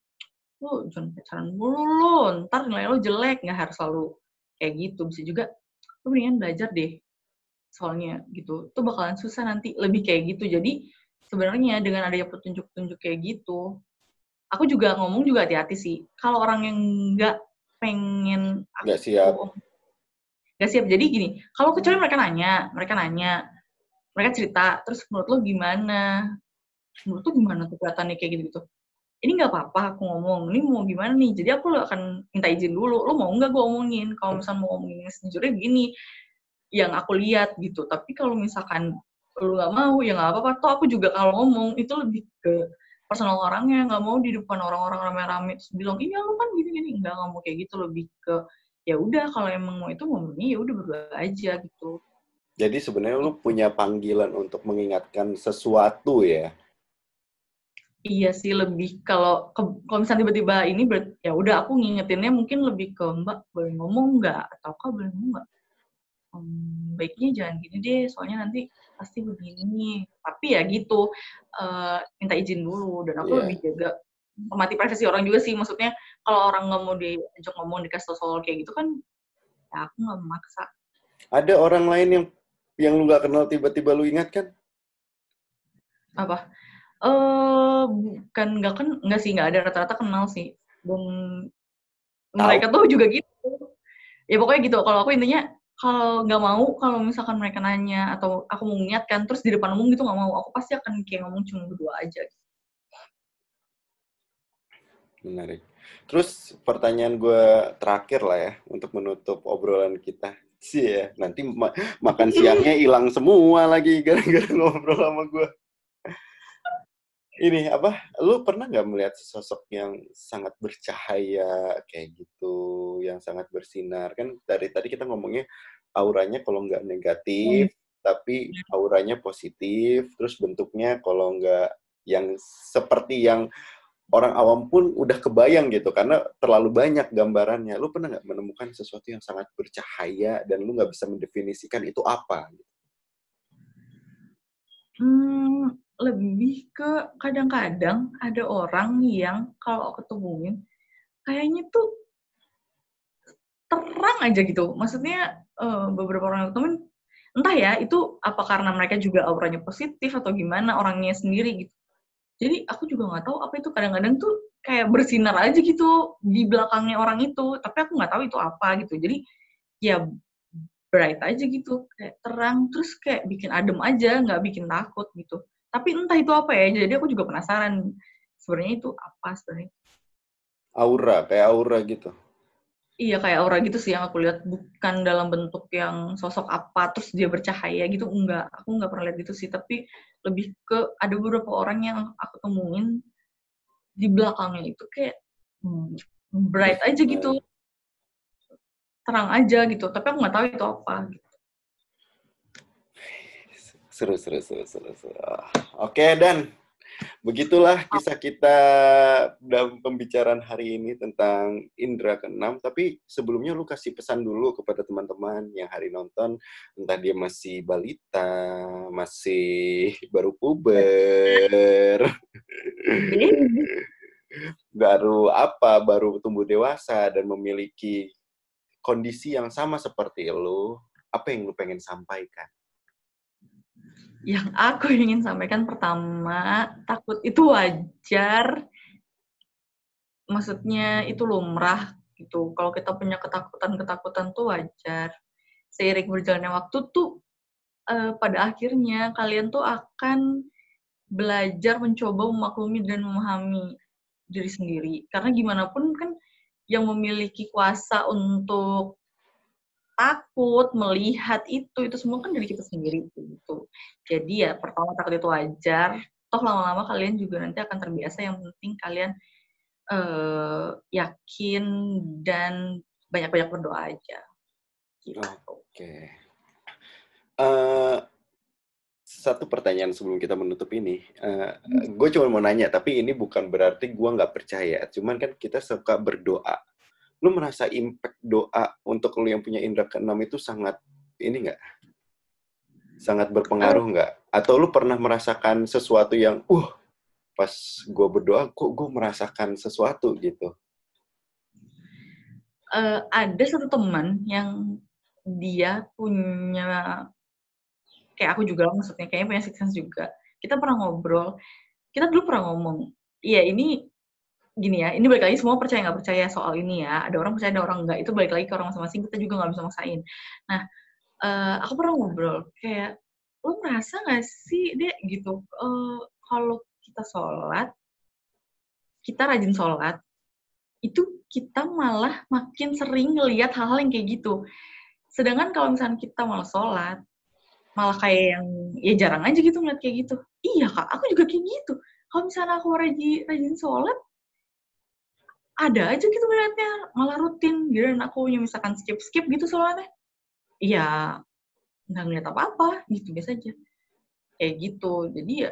lo jangan pacaran mulu lo ntar nilai lo jelek. Nggak harus selalu kayak gitu. Bisa juga lo mendingan belajar deh soalnya gitu. Itu bakalan susah nanti lebih kayak gitu. Jadi sebenarnya dengan adanya petunjuk-petunjuk kayak gitu aku juga ngomong juga hati-hati sih. Kalau orang yang nggak pengen Nggak siap. nggak siap. Jadi gini kalau kecuali mereka nanya mereka nanya mereka cerita terus menurut lo gimana? Menurut lo gimana tuh kelihatannya kayak gitu gitu ini nggak apa-apa aku ngomong ini mau gimana nih? Jadi aku akan minta izin dulu. Lo mau nggak gue omongin? Kalau misalnya mau ngomongin sejujurnya gini yang aku lihat gitu. Tapi kalau misalkan lo nggak mau ya nggak apa-apa. Toh aku juga kalau ngomong itu lebih ke personal orangnya nggak mau di depan orang-orang rame-rame terus bilang iya lo kan gini-gini. Nggak nggak mau kayak gitu. Lebih ke ya udah kalau emang mau itu ngomongnya ya udah berdua aja gitu. Jadi sebenarnya lu punya panggilan untuk mengingatkan sesuatu ya. iya sih lebih kalau kalau misalnya tiba-tiba ini ber- ya udah aku ngingetinnya mungkin lebih ke mbak boleh ngomong nggak? Atau kak boleh ngomong nggak Hmm, baiknya jangan gini deh soalnya nanti pasti begini. Tapi ya gitu eh, minta izin dulu dan aku Iya. lebih jaga mati privasi orang juga sih. Maksudnya kalau orang nggak mau diajak ngomong dikasih tau soal kayak gitu kan ya aku nggak memaksa. Ada orang lain yang yang lu gak kenal tiba-tiba lu ingat kan? apa? Eh bukan nggak kan nggak sih nggak ada rata-rata kenal sih. Dan mereka tuh juga gitu. Ya pokoknya gitu kalau aku intinya kalau nggak mau kalau misalkan mereka nanya atau aku mau mengingatkan terus di depan umum gitu nggak mau aku pasti akan kayak ngomong cuma berdua aja Menarik. Terus pertanyaan gue terakhir lah ya untuk menutup obrolan kita. Sih ya, nanti ma- makan siangnya hilang semua lagi gara-gara ngobrol sama gue. Ini apa? Lu pernah nggak melihat sosok yang sangat bercahaya kayak gitu, yang sangat bersinar? Kan dari tadi kita ngomongnya auranya kalau nggak negatif, tapi auranya positif. Terus bentuknya kalau nggak yang seperti yang orang awam pun udah kebayang gitu karena terlalu banyak gambarannya. Lu pernah nggak menemukan sesuatu yang sangat bercahaya dan lu nggak bisa mendefinisikan itu apa? Hmm, lebih ke kadang-kadang ada orang yang kalau ketemuin kayaknya tuh terang aja gitu. Maksudnya eh, beberapa orang yang aku temuin entah ya itu apa karena mereka juga auranya positif atau gimana orangnya sendiri gitu. Jadi aku juga nggak tahu apa itu kadang-kadang tuh kayak bersinar aja gitu di belakangnya orang itu, tapi aku nggak tahu itu apa gitu. Jadi ya bright aja gitu, kayak terang terus kayak bikin adem aja, nggak bikin takut gitu. Tapi entah itu apa ya, jadi aku juga penasaran sebenarnya itu apa sebenarnya. Aura, kayak aura gitu. Iya kayak aura gitu sih yang aku lihat bukan dalam bentuk yang sosok apa terus dia bercahaya gitu enggak aku nggak pernah lihat gitu sih tapi lebih ke ada beberapa orang yang aku temuin di belakangnya itu kayak hmm, bright aja gitu terang aja gitu tapi aku nggak tahu itu apa gitu. Seru, seru, seru, seru, seru. Oke, Dan. Begitulah kisah kita dalam pembicaraan hari ini tentang Indra keenam. Tapi sebelumnya lu kasih pesan dulu kepada teman-teman yang hari nonton, entah dia masih balita, masih baru puber, baru apa, baru tumbuh dewasa dan memiliki kondisi yang sama seperti lu. Apa yang lu pengen sampaikan? Yang aku ingin sampaikan pertama takut itu wajar. Maksudnya itu lumrah gitu. Kalau kita punya ketakutan ketakutan tuh wajar. Seiring berjalannya waktu tuh eh, pada akhirnya kalian tuh akan belajar mencoba memaklumi dan memahami diri sendiri. Karena gimana pun kan yang memiliki kuasa untuk takut melihat itu itu semua kan dari kita sendiri gitu jadi ya pertama takut itu wajar toh lama-lama kalian juga nanti akan terbiasa yang penting kalian eh, yakin dan banyak-banyak berdoa aja gitu. Oke. Eh, satu pertanyaan sebelum kita menutup ini. gue cuma mau nanya, tapi ini bukan berarti gue nggak percaya. Cuman kan kita suka berdoa. Lu merasa impact doa untuk lu yang punya indera keenam itu sangat ini nggak? Sangat berpengaruh nggak? Atau lu pernah merasakan sesuatu yang, uh, pas gue berdoa, kok gue merasakan sesuatu gitu? Eh, ada satu teman yang dia punya kayak aku juga maksudnya kayaknya punya sense juga kita pernah ngobrol kita dulu pernah ngomong iya ini gini ya ini balik lagi semua percaya nggak percaya soal ini ya. Ada orang percaya ada orang nggak. Itu balik lagi ke orang masing-masing kita juga nggak bisa maksain. Nah eh, aku pernah ngobrol kayak lo merasa nggak sih dek gitu eh, kalau kita sholat kita rajin sholat itu kita malah makin sering ngelihat hal-hal yang kayak gitu. Sedangkan kalau misalnya kita malah sholat malah kayak yang ya jarang aja gitu ngeliat kayak gitu. Iya kak aku juga kayak gitu. Kalau misalnya aku rajin rajin sholat ada aja gitu melihatnya malah rutin gitu dan aku yang misalkan skip skip gitu sholatnya iya nggak ngeliat apa apa gitu biasa aja kayak gitu jadi ya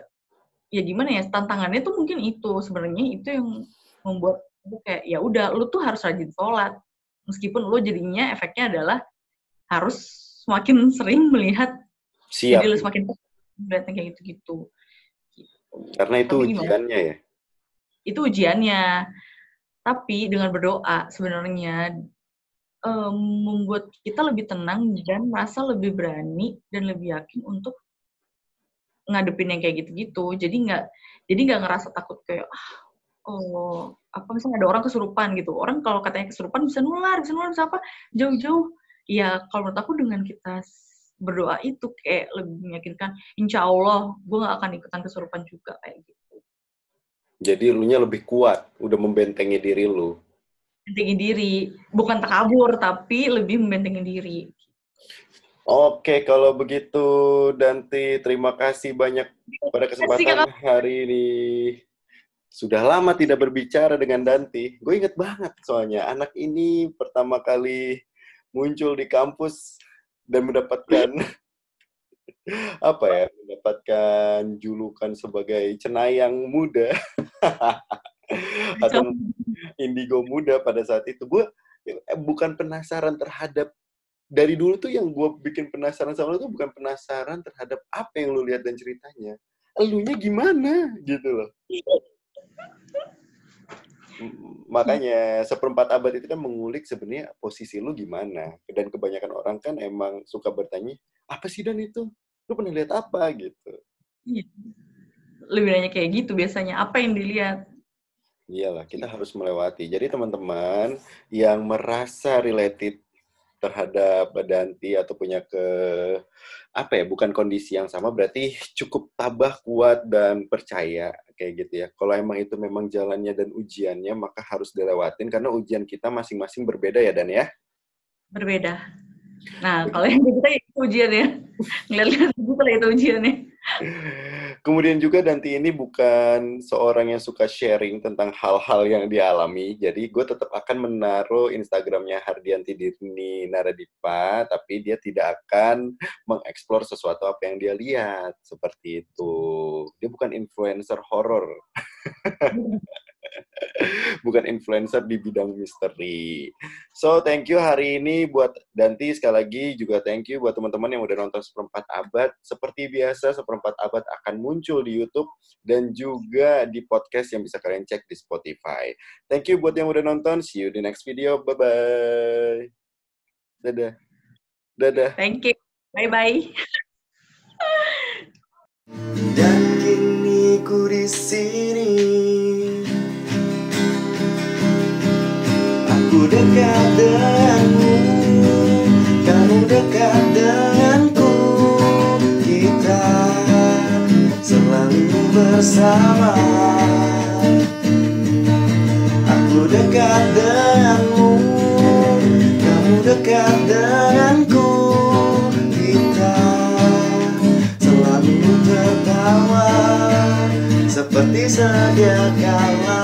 ya gimana ya tantangannya tuh mungkin itu sebenarnya itu yang membuat aku kayak ya udah lu tuh harus rajin sholat meskipun lu jadinya efeknya adalah harus semakin sering melihat Siap. jadi lu semakin melihatnya kayak gitu-gitu. Gitu. Karena itu Tapi gimana? ujiannya ya. itu ujiannya. Tapi dengan berdoa sebenarnya um, membuat kita lebih tenang dan merasa lebih berani dan lebih yakin untuk ngadepin yang kayak gitu-gitu. Jadi nggak jadi nggak ngerasa takut kayak ah, oh apa misalnya ada orang kesurupan gitu. Orang kalau katanya kesurupan bisa nular, bisa nular bisa apa jauh-jauh. Ya kalau menurut aku dengan kita berdoa itu kayak lebih meyakinkan insya Allah gue gak akan ikutan kesurupan juga kayak gitu. Jadi lu nya lebih kuat, udah membentengi diri lu. Membentengi diri, bukan takabur tapi lebih membentengi diri. Oke, kalau begitu Danti, terima kasih banyak pada kesempatan hari ini. Sudah lama tidak berbicara dengan Danti. Gue inget banget soalnya anak ini pertama kali muncul di kampus dan mendapatkan apa ya mendapatkan julukan sebagai cenayang muda atau indigo muda pada saat itu gue eh, bukan penasaran terhadap dari dulu tuh yang gue bikin penasaran sama lu tuh bukan penasaran terhadap apa yang lu lihat dan ceritanya. Elunya gimana gitu loh. Makanya seperempat abad itu kan mengulik sebenarnya posisi lu gimana. Dan kebanyakan orang kan emang suka bertanya, apa sih Dan itu? Lu pernah lihat apa gitu. Iya. Lebih nanya kayak gitu biasanya. Apa yang dilihat? Iyalah, kita harus melewati. Jadi teman-teman yang merasa related terhadap Danti atau punya ke apa ya bukan kondisi yang sama berarti cukup tabah kuat dan percaya kayak gitu ya kalau emang itu memang jalannya dan ujiannya maka harus dilewatin karena ujian kita masing-masing berbeda ya Dan ya berbeda nah kalau yang kita itu ujian ya ngeliat-lihat itu itu ujiannya Kemudian juga Danti ini bukan seorang yang suka sharing tentang hal-hal yang dialami. Jadi gue tetap akan menaruh Instagramnya Hardianti Dirni Naradipa, tapi dia tidak akan mengeksplor sesuatu apa yang dia lihat. Seperti itu. Dia bukan influencer horor. bukan influencer di bidang misteri. So, thank you hari ini buat Danti sekali lagi juga thank you buat teman-teman yang udah nonton seperempat abad. Seperti biasa, seperempat abad akan muncul di YouTube dan juga di podcast yang bisa kalian cek di Spotify. Thank you buat yang udah nonton. See you di next video. Bye-bye. Dadah. Dadah. Thank you. Bye-bye. Dan kini ku di sini dekat denganmu Kamu dekat denganku. Kita selalu bersama. Aku dekat denganmu Kamu dekat denganku. Kita selalu tertawa Seperti sedia kala